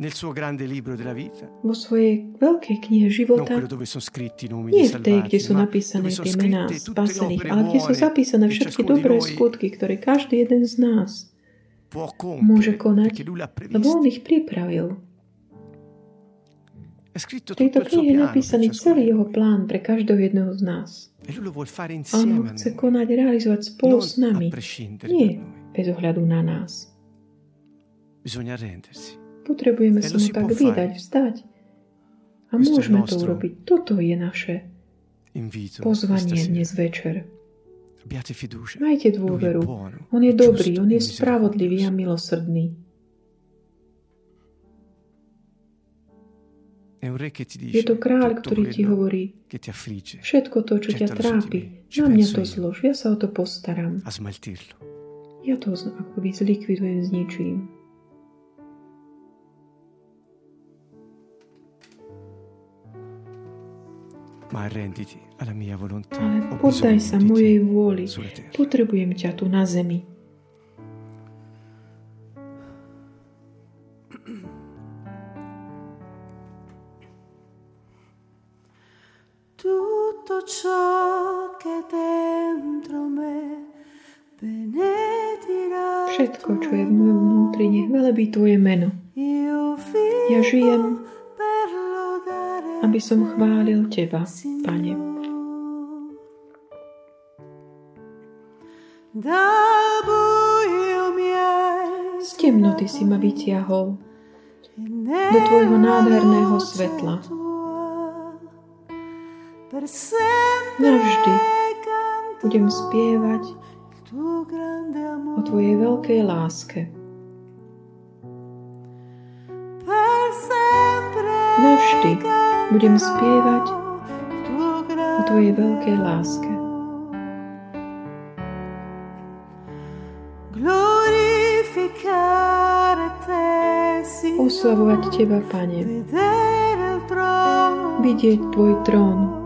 nel suo grande libro della vita Vo svojej veľkej knihe non života quello dove sono scritti i nomi dei salvati tutte le spasených, opere ale kde sú buone zapísané che všetky dobré skutky, ktoré každý jeden z nás môže konať, lebo on ich pripravil. V tejto knihe je napísaný celý jeho plán pre každého jedného z nás. e A on ho chce konať, realizovať spolu s nami, nie bez ohľadu na nás. Potrebujeme E sa mu tak vydať, vzdať. A môžeme to urobiť. Toto je naše pozvanie dnes večer. Majte dôveru. On je dobrý, giusto on e je spravodlivý a milosrdný. Je to kráľ, ktorý ti hovorí, všetko to, čo ťa trápi, na mňa to zlož, ja sa o to postaram. Ja to akoby zlikvidujem, zničím. ma alla mia volontà Ale poddaj sa mojej vôli. Potrebujem ťa tu na zemi. Ciò che dentro me benedirà Všetko, čo je v mojom vnútri, nech velebí Tvoje meno. Ja žijem, aby som chválil Teba, Pane. Z temnoty si ma vytiahol do tvojho nádherného svetla. Navždy budem spievať o Tvojej veľkej láske. Navždy budem spievať o Tvojej veľkej láske. Oslavovať Teba, Pane. Vidieť Tvoj trón.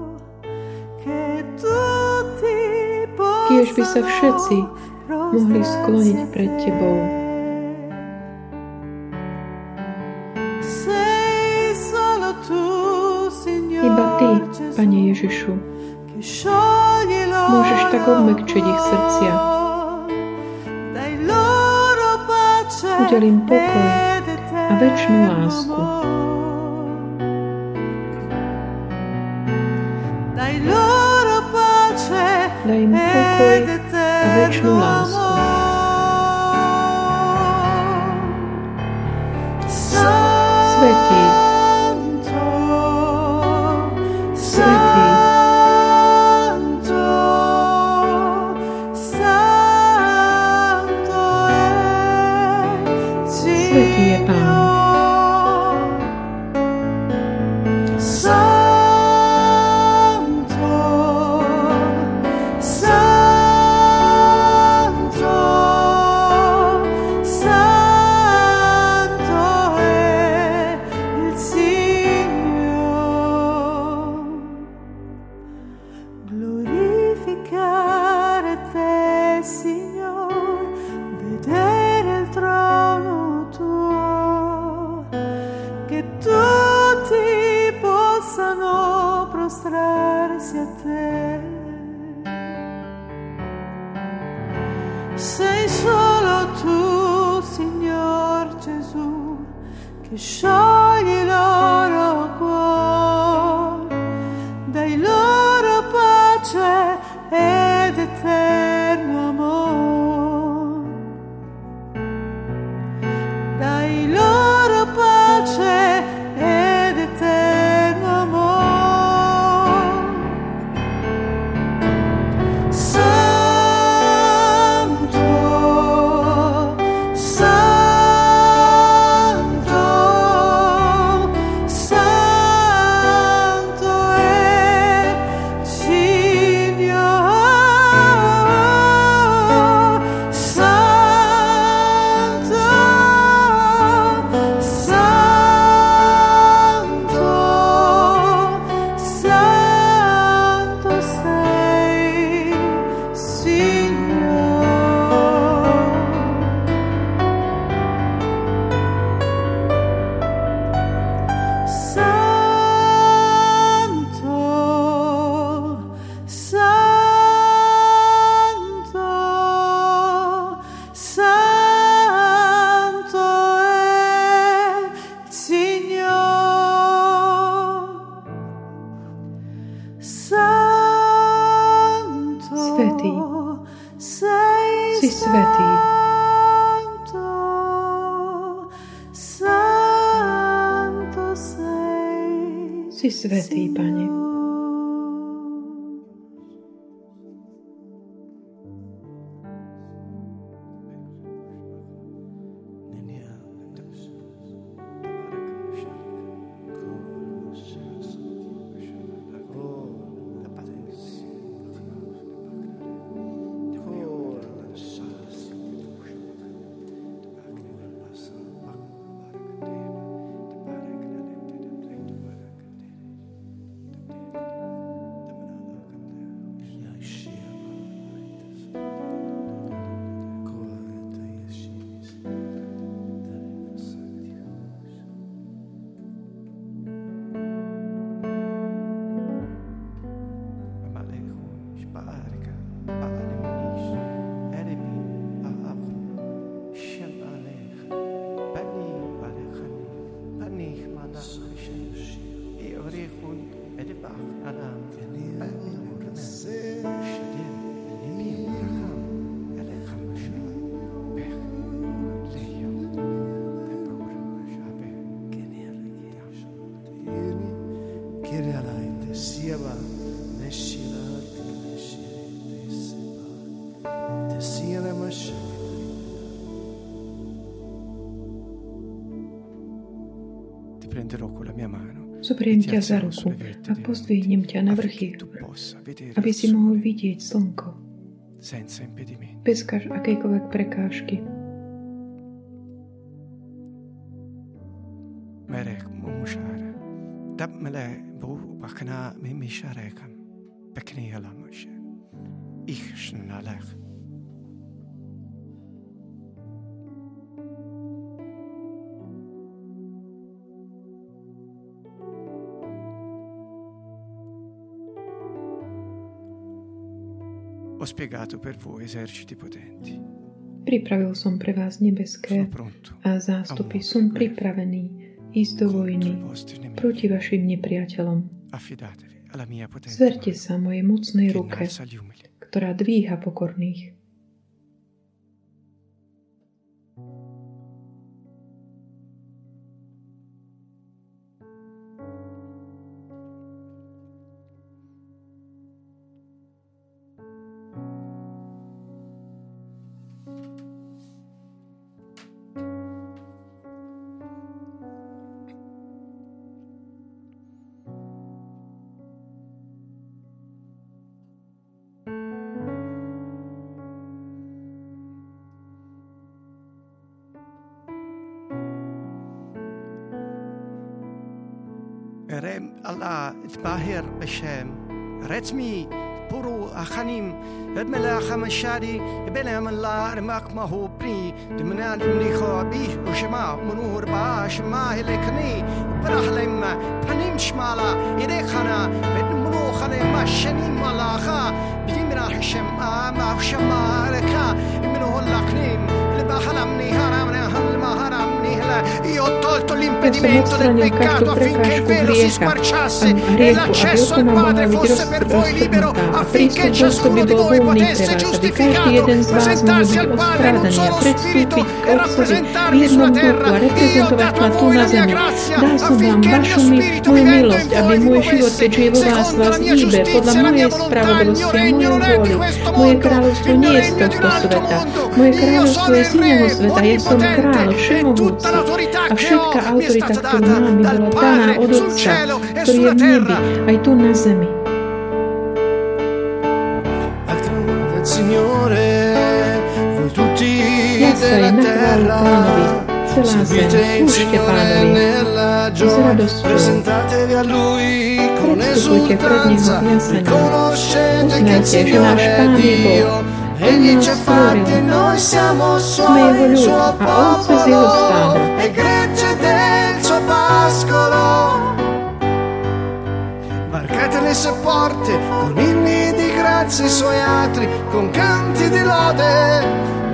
Kiež by sa všetci mohli skloniť pred Tebou. Iba Ty, Pane Ježišu, môžeš tak obmekčiť ich srdcia. Udelím pokoj a večnú lásku. Pace Daj im pokoj ed a svetý, Pane. Zoberiem ťa za ruku a pozdvihnem ťa na vrchy, aby si mohol vidieť slnko bez akejkoľvek prekážky. Merek mumushara. Dab mele bu bakna mimisharekam. Bekni Ho spiegato per voi eserciti potenti. Pripravil som pre vás nebeské a zástupy. Som pripravený ísť do vojny proti vašim nepriateľom. Zverte sa mojej mocnej ruke, ktorá dvíha pokorných. رم الله تباهر بشام رتمي برو أخنيم الملا خمشاري بلا من الله رماك ما هو بري دمنا دمني خوابي وشما منور باش ما هلكني برح لما بنيم شمالا إلي خنا بد منو خنا ما شني مالا خا بدي من حشم ما شما ركا منو هلكنيم اللي بحلمني هرمني io ho tolto l'impedimento del odstranil peccato každú affinché il prekážku velo si hriecha squarciasse a e hriechu, aby l'accesso al okona Padre mohla byť fosse per voi libero roztrhnutá a affinché prístup do ciascuno osoby di bol voi voľný potesse pre vás, aby každý giustificato jeden z vás mohol presentarsi byť al Padre in un ospravedlený a solo spirito predstúpiť k e Otcovi v rappresentarvi jednom sulla duchu terra. a Io ho reprezentovať dato a ma tu voi na la mia zemi. grazia Dal som vám affinché il mio vašu mi, spirito moju vivendo milosť, in aby voi môj vi život, muovesse keďže je vo vás, secondo la vás mia hýbe podľa giustizia, la mia mojej volontà. Il spravodlivosti mio a regno mojej non è di vôly. questo Moje mondo, kráľovstvo il mio nie je z regno è di tohto un altro sveta. mondo. Moje Io kráľovstvo sono je il z iného re sveta. Ja som onnipotente kráľ, e tutta všemohúci. L'autorità A che všetká ho mi è autorita, stata ktorú data mám, mi dal bola daná Padre od sul Otca, cielo e ktorý je sulla v nebi, terra. aj tu na zemi. Acclamate il Signore, voi tutti Jasaj della na chválu terra. pánovi, celá zem, Servite il slúžte Signore pánovi. nella s gioia, radosťou. presentatevi a Lui con Predstupujte pred Neho esultanza, v jasení. riconoscete che il Uznajte, že náš Signore è Pán je Boh. Dio. Egli ci ha fatti e noi siamo suoi, il suo popolo e gregge del suo pascolo. Varcate le sue porte con inni di grazia i suoi atri, con canti di lode.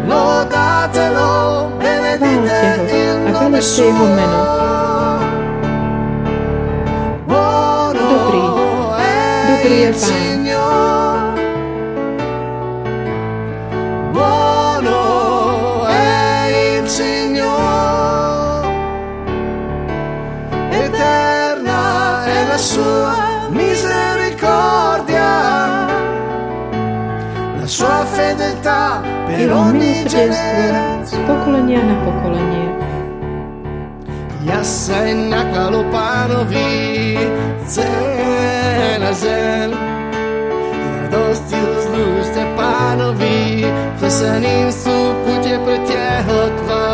Lodatelo, benedite il nome suo. Buono dobrý è je fedeltà per ogni generazione. z pokolenia na pokolenie. Jassa inna Kalopanovi Zelazel Radosti uzlu Stepanovi Fesanin su putje pretjehotva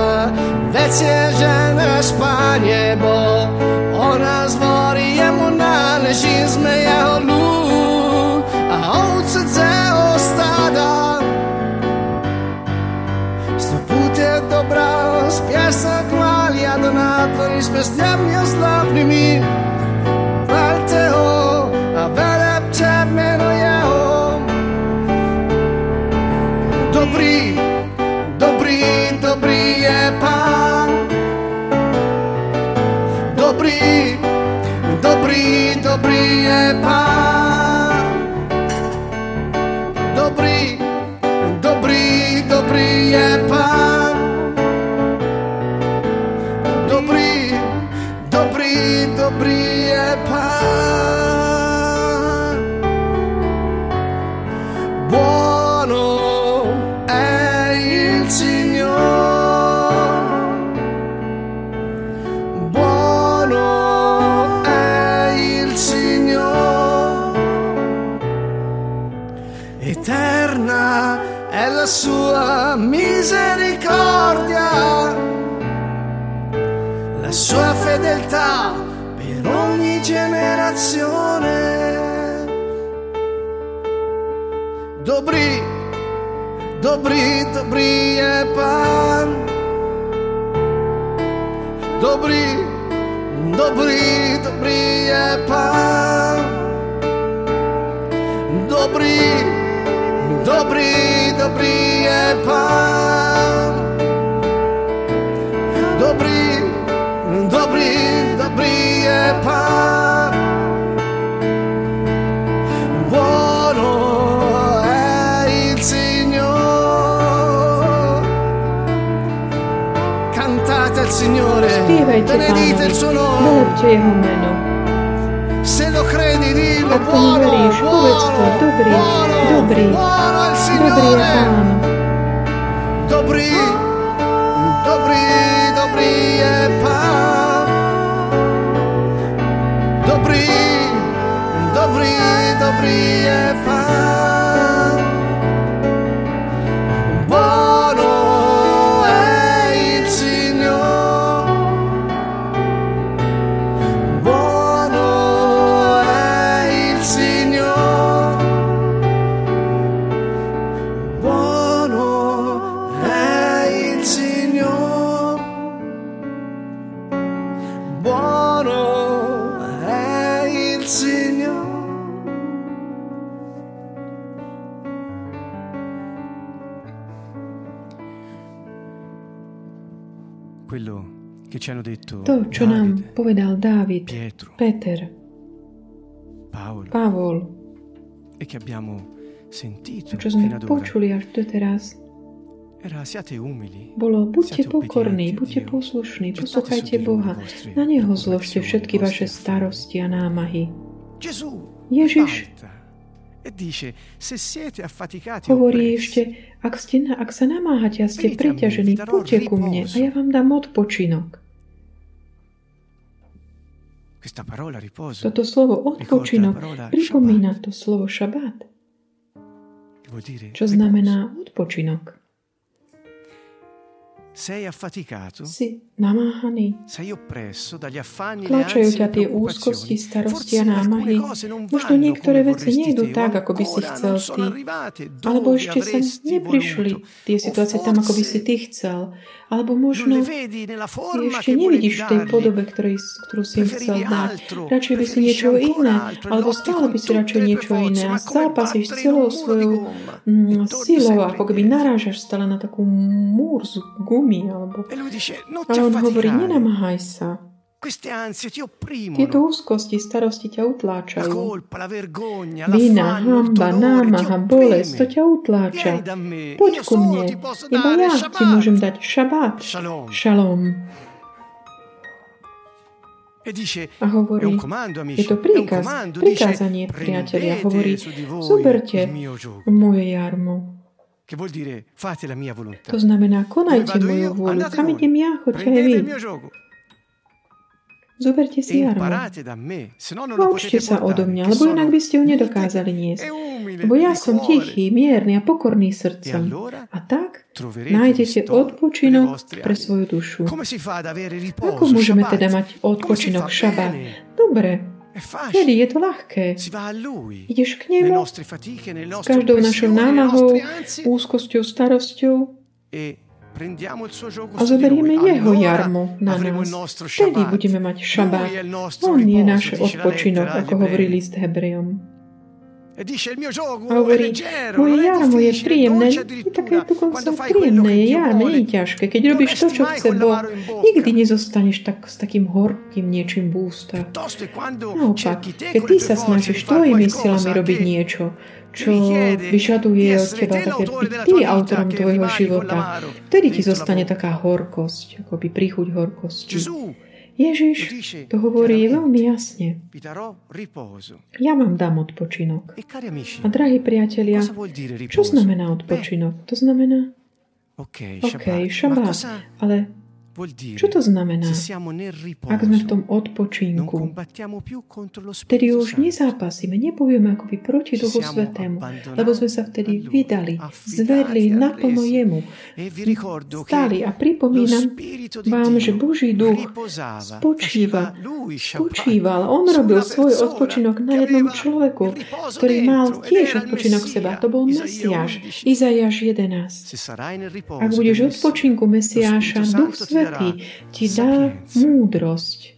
Već je žena španje bo Ona zvori pestniami sławnymi Walteo, a Walapcia Menojao Dobry, dobry, dobry je Pan Dobry, dobry, dobry je Pan la sua misericordia. La sua fedeltà per ogni generazione. Dobrý, dobrý, dobrý je pán. Dobrý, dobrý, dobrý je pán. Dobrý, dobrý, dobrý je pán. Dobrý, dobrý, dobrý je pán. Buono è il Signore. Cantate al Signore, benedite il suo nome. Se lo credi, dillo buono, povedz to, dobrý, dobrý, dobrý je pán. Dobrý, dobrý, dobrý je pán. Dobrý, dobrý, dobrý je pán. To, čo nám povedal Dávid, Pietro, Peter, Paolo. Pavol, e che abbiamo sentito a čo sme počuli až doteraz, era siate umili, bolo buďte pokorní, buďte poslušní, poslúchajte Boha. Na Neho zložte všetky vaše starosti a námahy. Ježiš Hovorí oppressi, ešte, ak, ste, ak sa namáhate a ste preťažení, darò poďte ku mne a ja vám dám odpočinok. Toto slovo odpočinok pripomína to slovo šabát, čo znamená odpočinok. Sei affaticato? Si namáhaný, sei oppresso dagli affanni tlačajú ťa tie úzkosti, starosti a námahy. Možno niektoré come veci nejdu tak, ako by si chcel ty. Alebo ešte sa neprišli tie situácie tam, ako by si ty chcel. Alebo non možno ešte nevidíš v tej podobe, ktorej, ktorú si im chcel dať. Radšej by si niečo iné, alebo stále by si radšej niečo iné a zápasíš celou svojou silou, ako keby narážaš stále na takú múr z gumy. Alebo... E ti A on hovorí, nenamáhaj sa. Tieto úzkosti, starosti ťa utláčajú. Vina, hamba, námaha, bolesť, to ťa utláča. Poď ku mne, iba ja ti môžem dať šabát, šalom. E A hovorí, je to príkaz, prikázanie, priatelia. Hovorí, zoberte moje jarmo. To znamená, konajte moju vôľu. Kam idem ja, choďte aj vy. Zoberte e si jarmo. se no Naučte sa odo mňa, lebo inak by ste ju nedokázali niesť. e Lebo ja som tichý, mierny a pokorný E srdcom. allora A tak nájdete odpočinok pre svoju dušu. Ako môžeme teda mať odpočinok fa? šabát? Dobre, Facile. je to ľahké. Ideš k nemu každou našou námahou, úzkosťou, starosťou e a zoberieme jeho jarmo na nás. Vtedy budeme mať šabát. On je náš odpočinok, ako hovorí list Hebrejom. Hovorí, moje jarmo je príjemné, je také dokonca príjemné, je Dio jarme, nie je ťažké. Keď robíš to, čo chce Boh, nikdy nezostaneš tak, s takým horkým niečím v ústach. Naopak, keď ty sa snažíš tvojimi silami robiť niečo, čo vyžaduje od teba te také byť ty autorom tvojho života, vtedy ti zostane taká horkosť, akoby príchuť horkosti. Ježiš to hovorí chiaramente. veľmi jasne. Ja vám dám odpočinok. A drahí priatelia, čo znamená odpočinok? To znamená, Ok, šabát, ale? Čo to znamená? Ak sme v tom odpočinku, vtedy už nezápasíme, nebojujeme akoby proti Duchu Svetému, lebo sme sa vtedy vydali, zverili naplno. Jemu, E stali a pripomínam vám, že Boží duch spočíva, spočíval. On robil svoj odpočinok na jednom človeku, ktorý mal tiež odpočinok seba. To bol Mesiáš, 11. Izajaš 11. Se sarai nel riposo Ak budeš odpočinku Mesiáša, Duch ti Svetý ti dá múdrosť.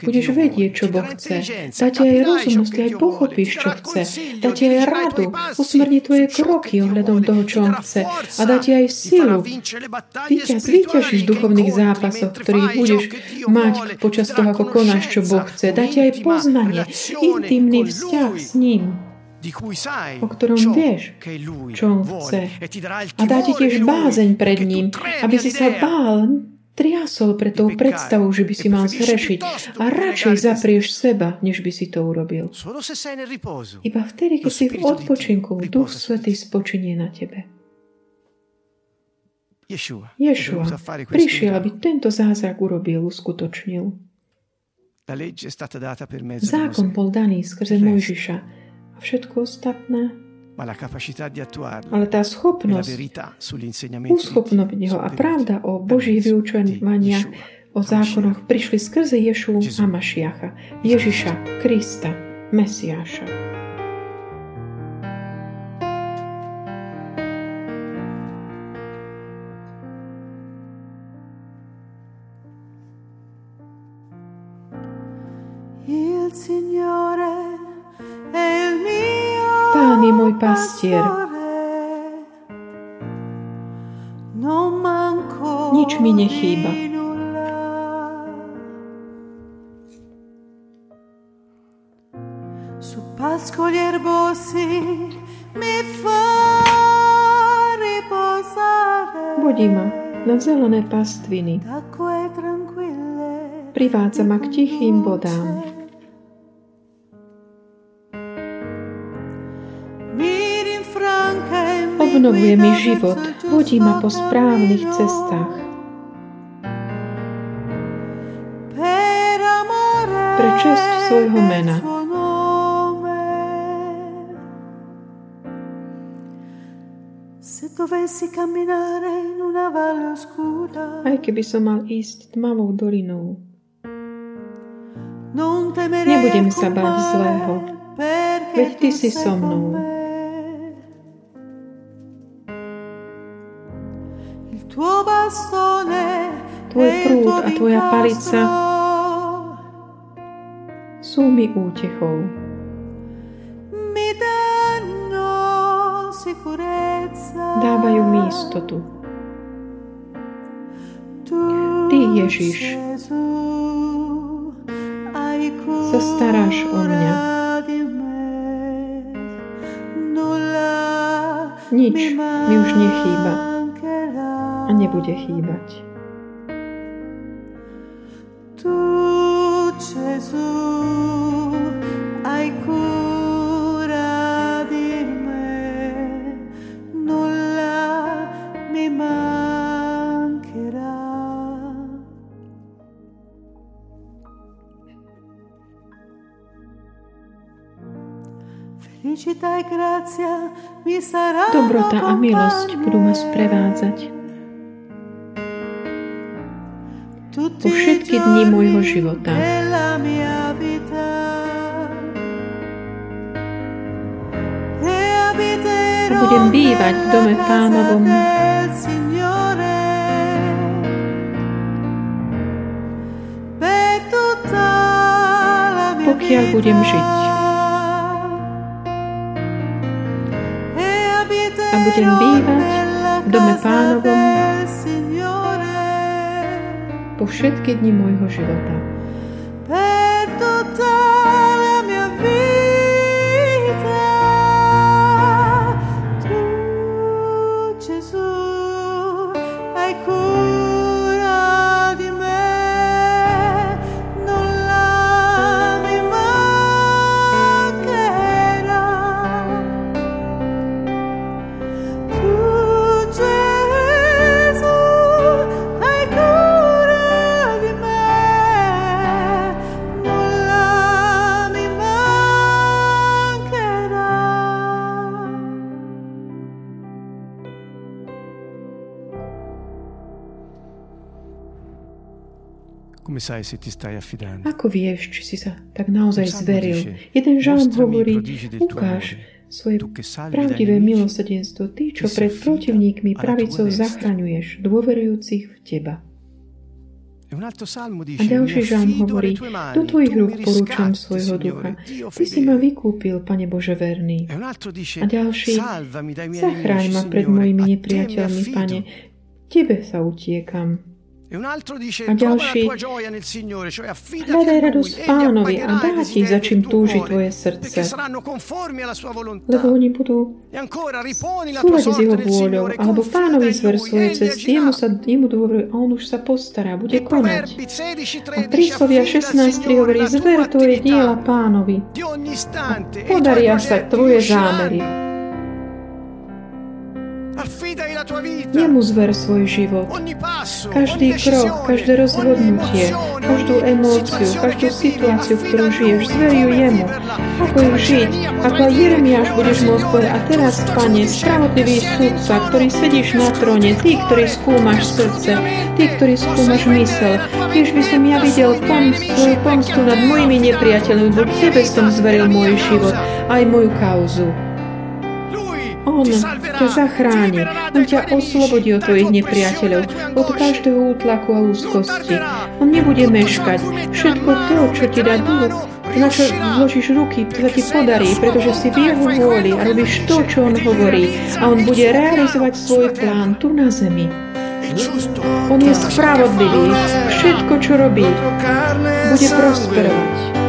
Budeš vedieť, čo Boh chce. Dá ti aj rozumnosť, aj pochopíš, čo chce. Dá ti aj radu, usmerní tvoje kroky ohľadom toho, čo On chce. A dá ti aj silu. spirituali víťažíš v duchovných zápasoch, ktorých budeš mať počas toho, ako konáš, čo Boh chce. Dá ti aj poznanie, intimný vzťah s ním. O ktorom vieš, čo on chce. e A dá ti tiež bázeň pred ním, aby si sa bál, triasol pre tou predstavou, že by si mal zhrešiť a radšej zaprieš seba, než by si to urobil. Iba vtedy, keď si v odpočinku, Duch Svetý spočinie na tebe. Ješua prišiel, aby tento zázrak urobil, uskutočnil. Zákon bol daný skrze. Mojžiša a všetko ostatné, ale tá e schopnosť Dio ho a pravda o Božích vyučovaniach o zákonoch prišli skrze Ješu a Mašiacha, Ježiša, Krista, Mesiáša. Môj pastier. Nič mi nechýba. Su pascoli erbosi mi fa riposare. Vodí ma na zelené pastviny, privádza ma k tichým vodám. Obnovuje mi život, vodí ma po správnych cestách. Pre česť svojho mena. Aj keby som mal ísť tmavou dolinou, Nebudem sa báť zlého, veď Ty si so mnou. Tvoj prúd a tvoja palica sú mi útechou. Dávajú mi istotu. Tu, Ty, Ježiš, sa staráš o mňa. Nič mi už nechýba nebude chýbať. Tu, Gesù, hai cura di me, nulla mi mancherà. Felicità grazia mi saranno Dobrota a milosť budú ma sprevádzať po všetky dni môjho života. A budem bývať v dome pánovom pokiaľ budem žiť. A budem bývať v dome pánovom po všetky dni môjho života. Per tutta Ako vieš, či si sa tak naozaj zveril? Jeden žalm "Mostrami i hovorí, ukáž svoje pravdivé milosrdenstvo, ty, čo pred protivníkmi pravicou destra." zachraňuješ, dôverujúcich v teba. A ďalší "Mi žalm affido hovorí, do tvojich rúk porúčam svojho ducha. Ty si ma fedele." vykúpil, Pane Bože verný. A ďalší, zachráň ma pred mojimi nepriateľmi, affido." Pane. Tebe sa utiekam. A ďalší, Hľadaj a radosť pánovi a dá ti, za čím túži tvoje srdce. Lebo oni budú súlade s jeho vôľou, alebo pánovi zver svoje cesty, jemu, sa, jemu dôveruje a on už sa postará, bude konať. Proverbi 16, A 13 príslovia affida al 16 Signore hovorí, la tua zver tvoje diela pánovi. tuoi Podaria sa tvoje zámery. Jemu zver svoj život. Každý krok, každé rozhodnutie, každú emóciu, každú situáciu, ktorú žiješ, zveruj come jemu. Ako ju žiť, ako Jeremiáš "E ora, budeš môcť povedať, a teraz, Pane, spravodlivý sudca, ktorý sedíš na tróne, ty, ktorý skúmaš srdce, ty, ktorý skúmaš mysel. Tiež by som ja videl pomstu, tvoju pomstu nad mojimi nepriateľmi, lebo tebe som zveril môj život, aj moju kauzu. On ťa zachráni, On ťa oslobodí od tvojich nepriateľov, od každého útlaku a úzkosti. On nebude meškať. Všetko to, čo ti dá duch, na čo vložíš ruky, to ti podarí, pretože si v jeho vôli a robíš to, čo on hovorí. A on bude realizovať svoj plán tu na zemi. On je spravodlivý. Všetko, čo robí, bude prosperovať.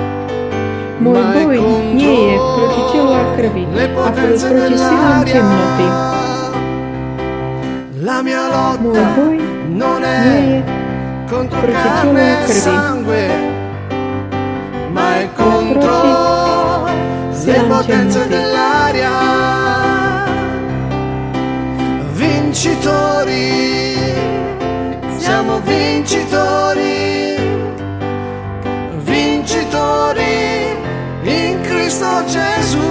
Môj boj nie je proti telu a krvi, a proti silám temnoty. La mia Môj lotta boj non nie è je contro proti telu a krvi, sangue, ma è contro le potenze dell'aria. Vincitori, siamo vincitori Cristo Gesù.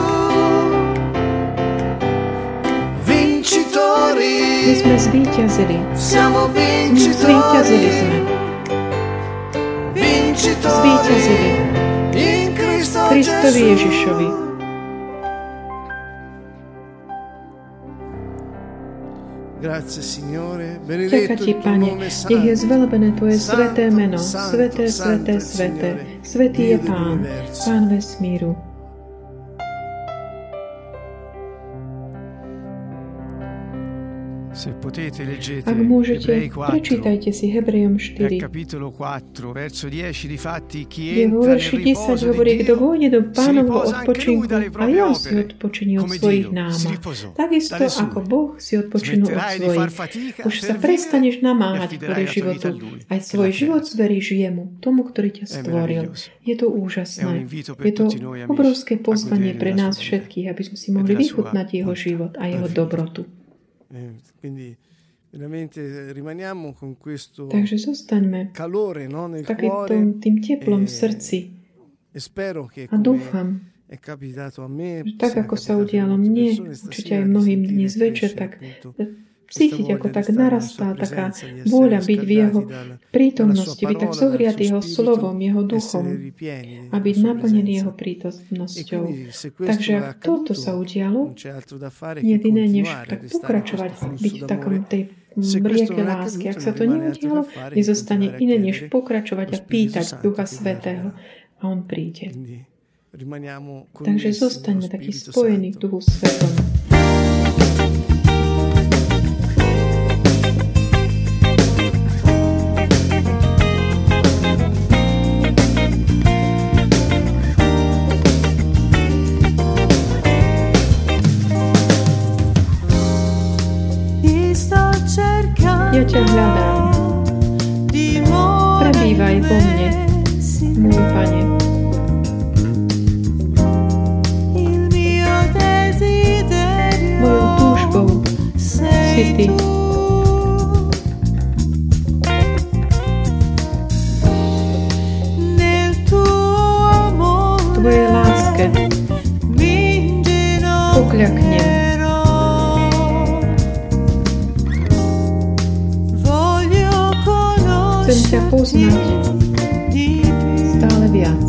Vincitori. My sme zvíťazili. Siamo Zvíťazili vincitori, sme. vincitori Zvíťazili. Kristovi. Ježišovi. Grazie Signore, Ďaká ti, Pane, nech je zvelebené Tvoje sveté meno, sveté, sveté, sveté. Svetý je Pán. Pán vesmíru. Ak môžete, Ebrei 4 prečítajte si Hebrejom e al 4. capitolo 4, verso 10, difatti chi Kde vo verši 10 riposo hovorí, kto vôjde do pánovho odpočinku a ja si odpočiní od svojich námah. Takisto ako Boh si odpočinul od svojich. Už sa prestaneš e namáhať kvôli životu. Aj svoj život zveríš jemu, tomu, ktorý ťa stvoril. Je to úžasné. Je to obrovské pozvanie pre nás všetkých, aby sme si e mohli vychutnať jeho život a jeho dobrotu. Eh, Quindi veramente rimaniamo con questo Takže zostaňme calore no, nel cuore tým teplom v e- srdci. e spero che a dúfam, è capitato a me, že tak ako sa udialo mne, určite aj mnohým dnes večer, tak cítiť, ako tak narastá taká vôľa byť v jeho prítomnosti, byť tak zohriatý jeho slovom, jeho duchom a byť naplnený jeho prítomnosťou. Takže ak toto sa udialo, nie iné, než tak pokračovať, byť v takom tej rieke lásky. Ak sa to neudialo, nezostane iné, než pokračovať a pýtať Ducha Svetého a On príde. Takže zostaňme spojení v Santo. Duchu Svetom. Ja ťa hľadám. Prebývaj vo mne, môj Pane. Poznať stále viac.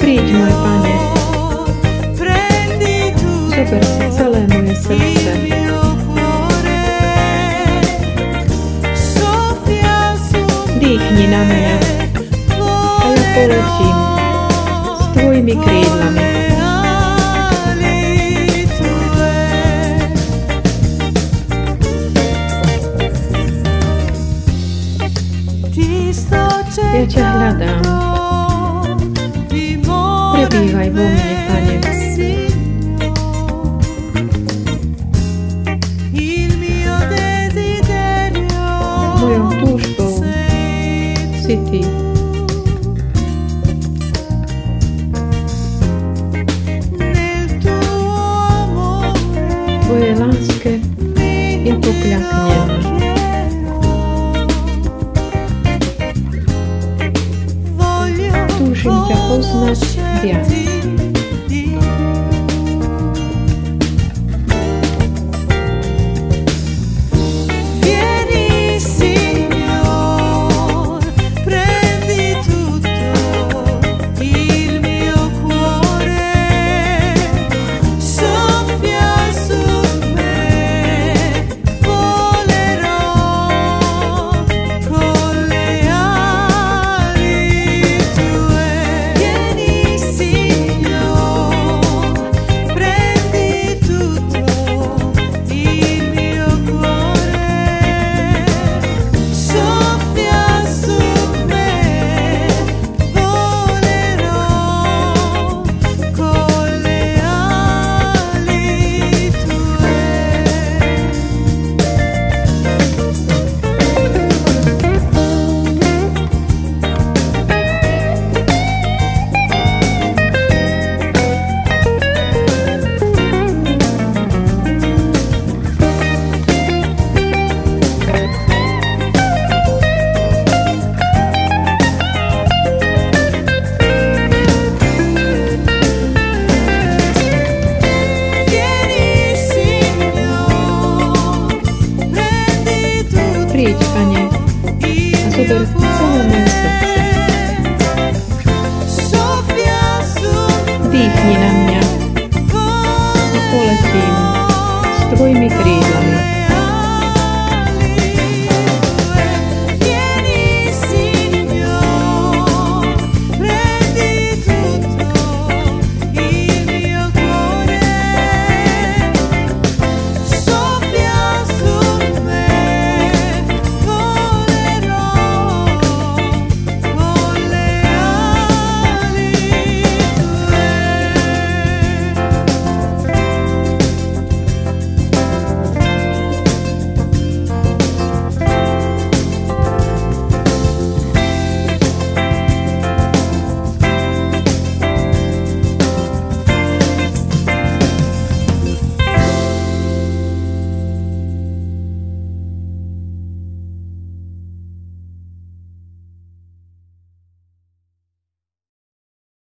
Príď, môj Pane, zober si celé moje srdce. Dýchni na mňa a ja poletím s Tvojimi krídlami. Ja ťa hľadám. Prebývaj vo mne, Pane. Mojou túžbou si Ty.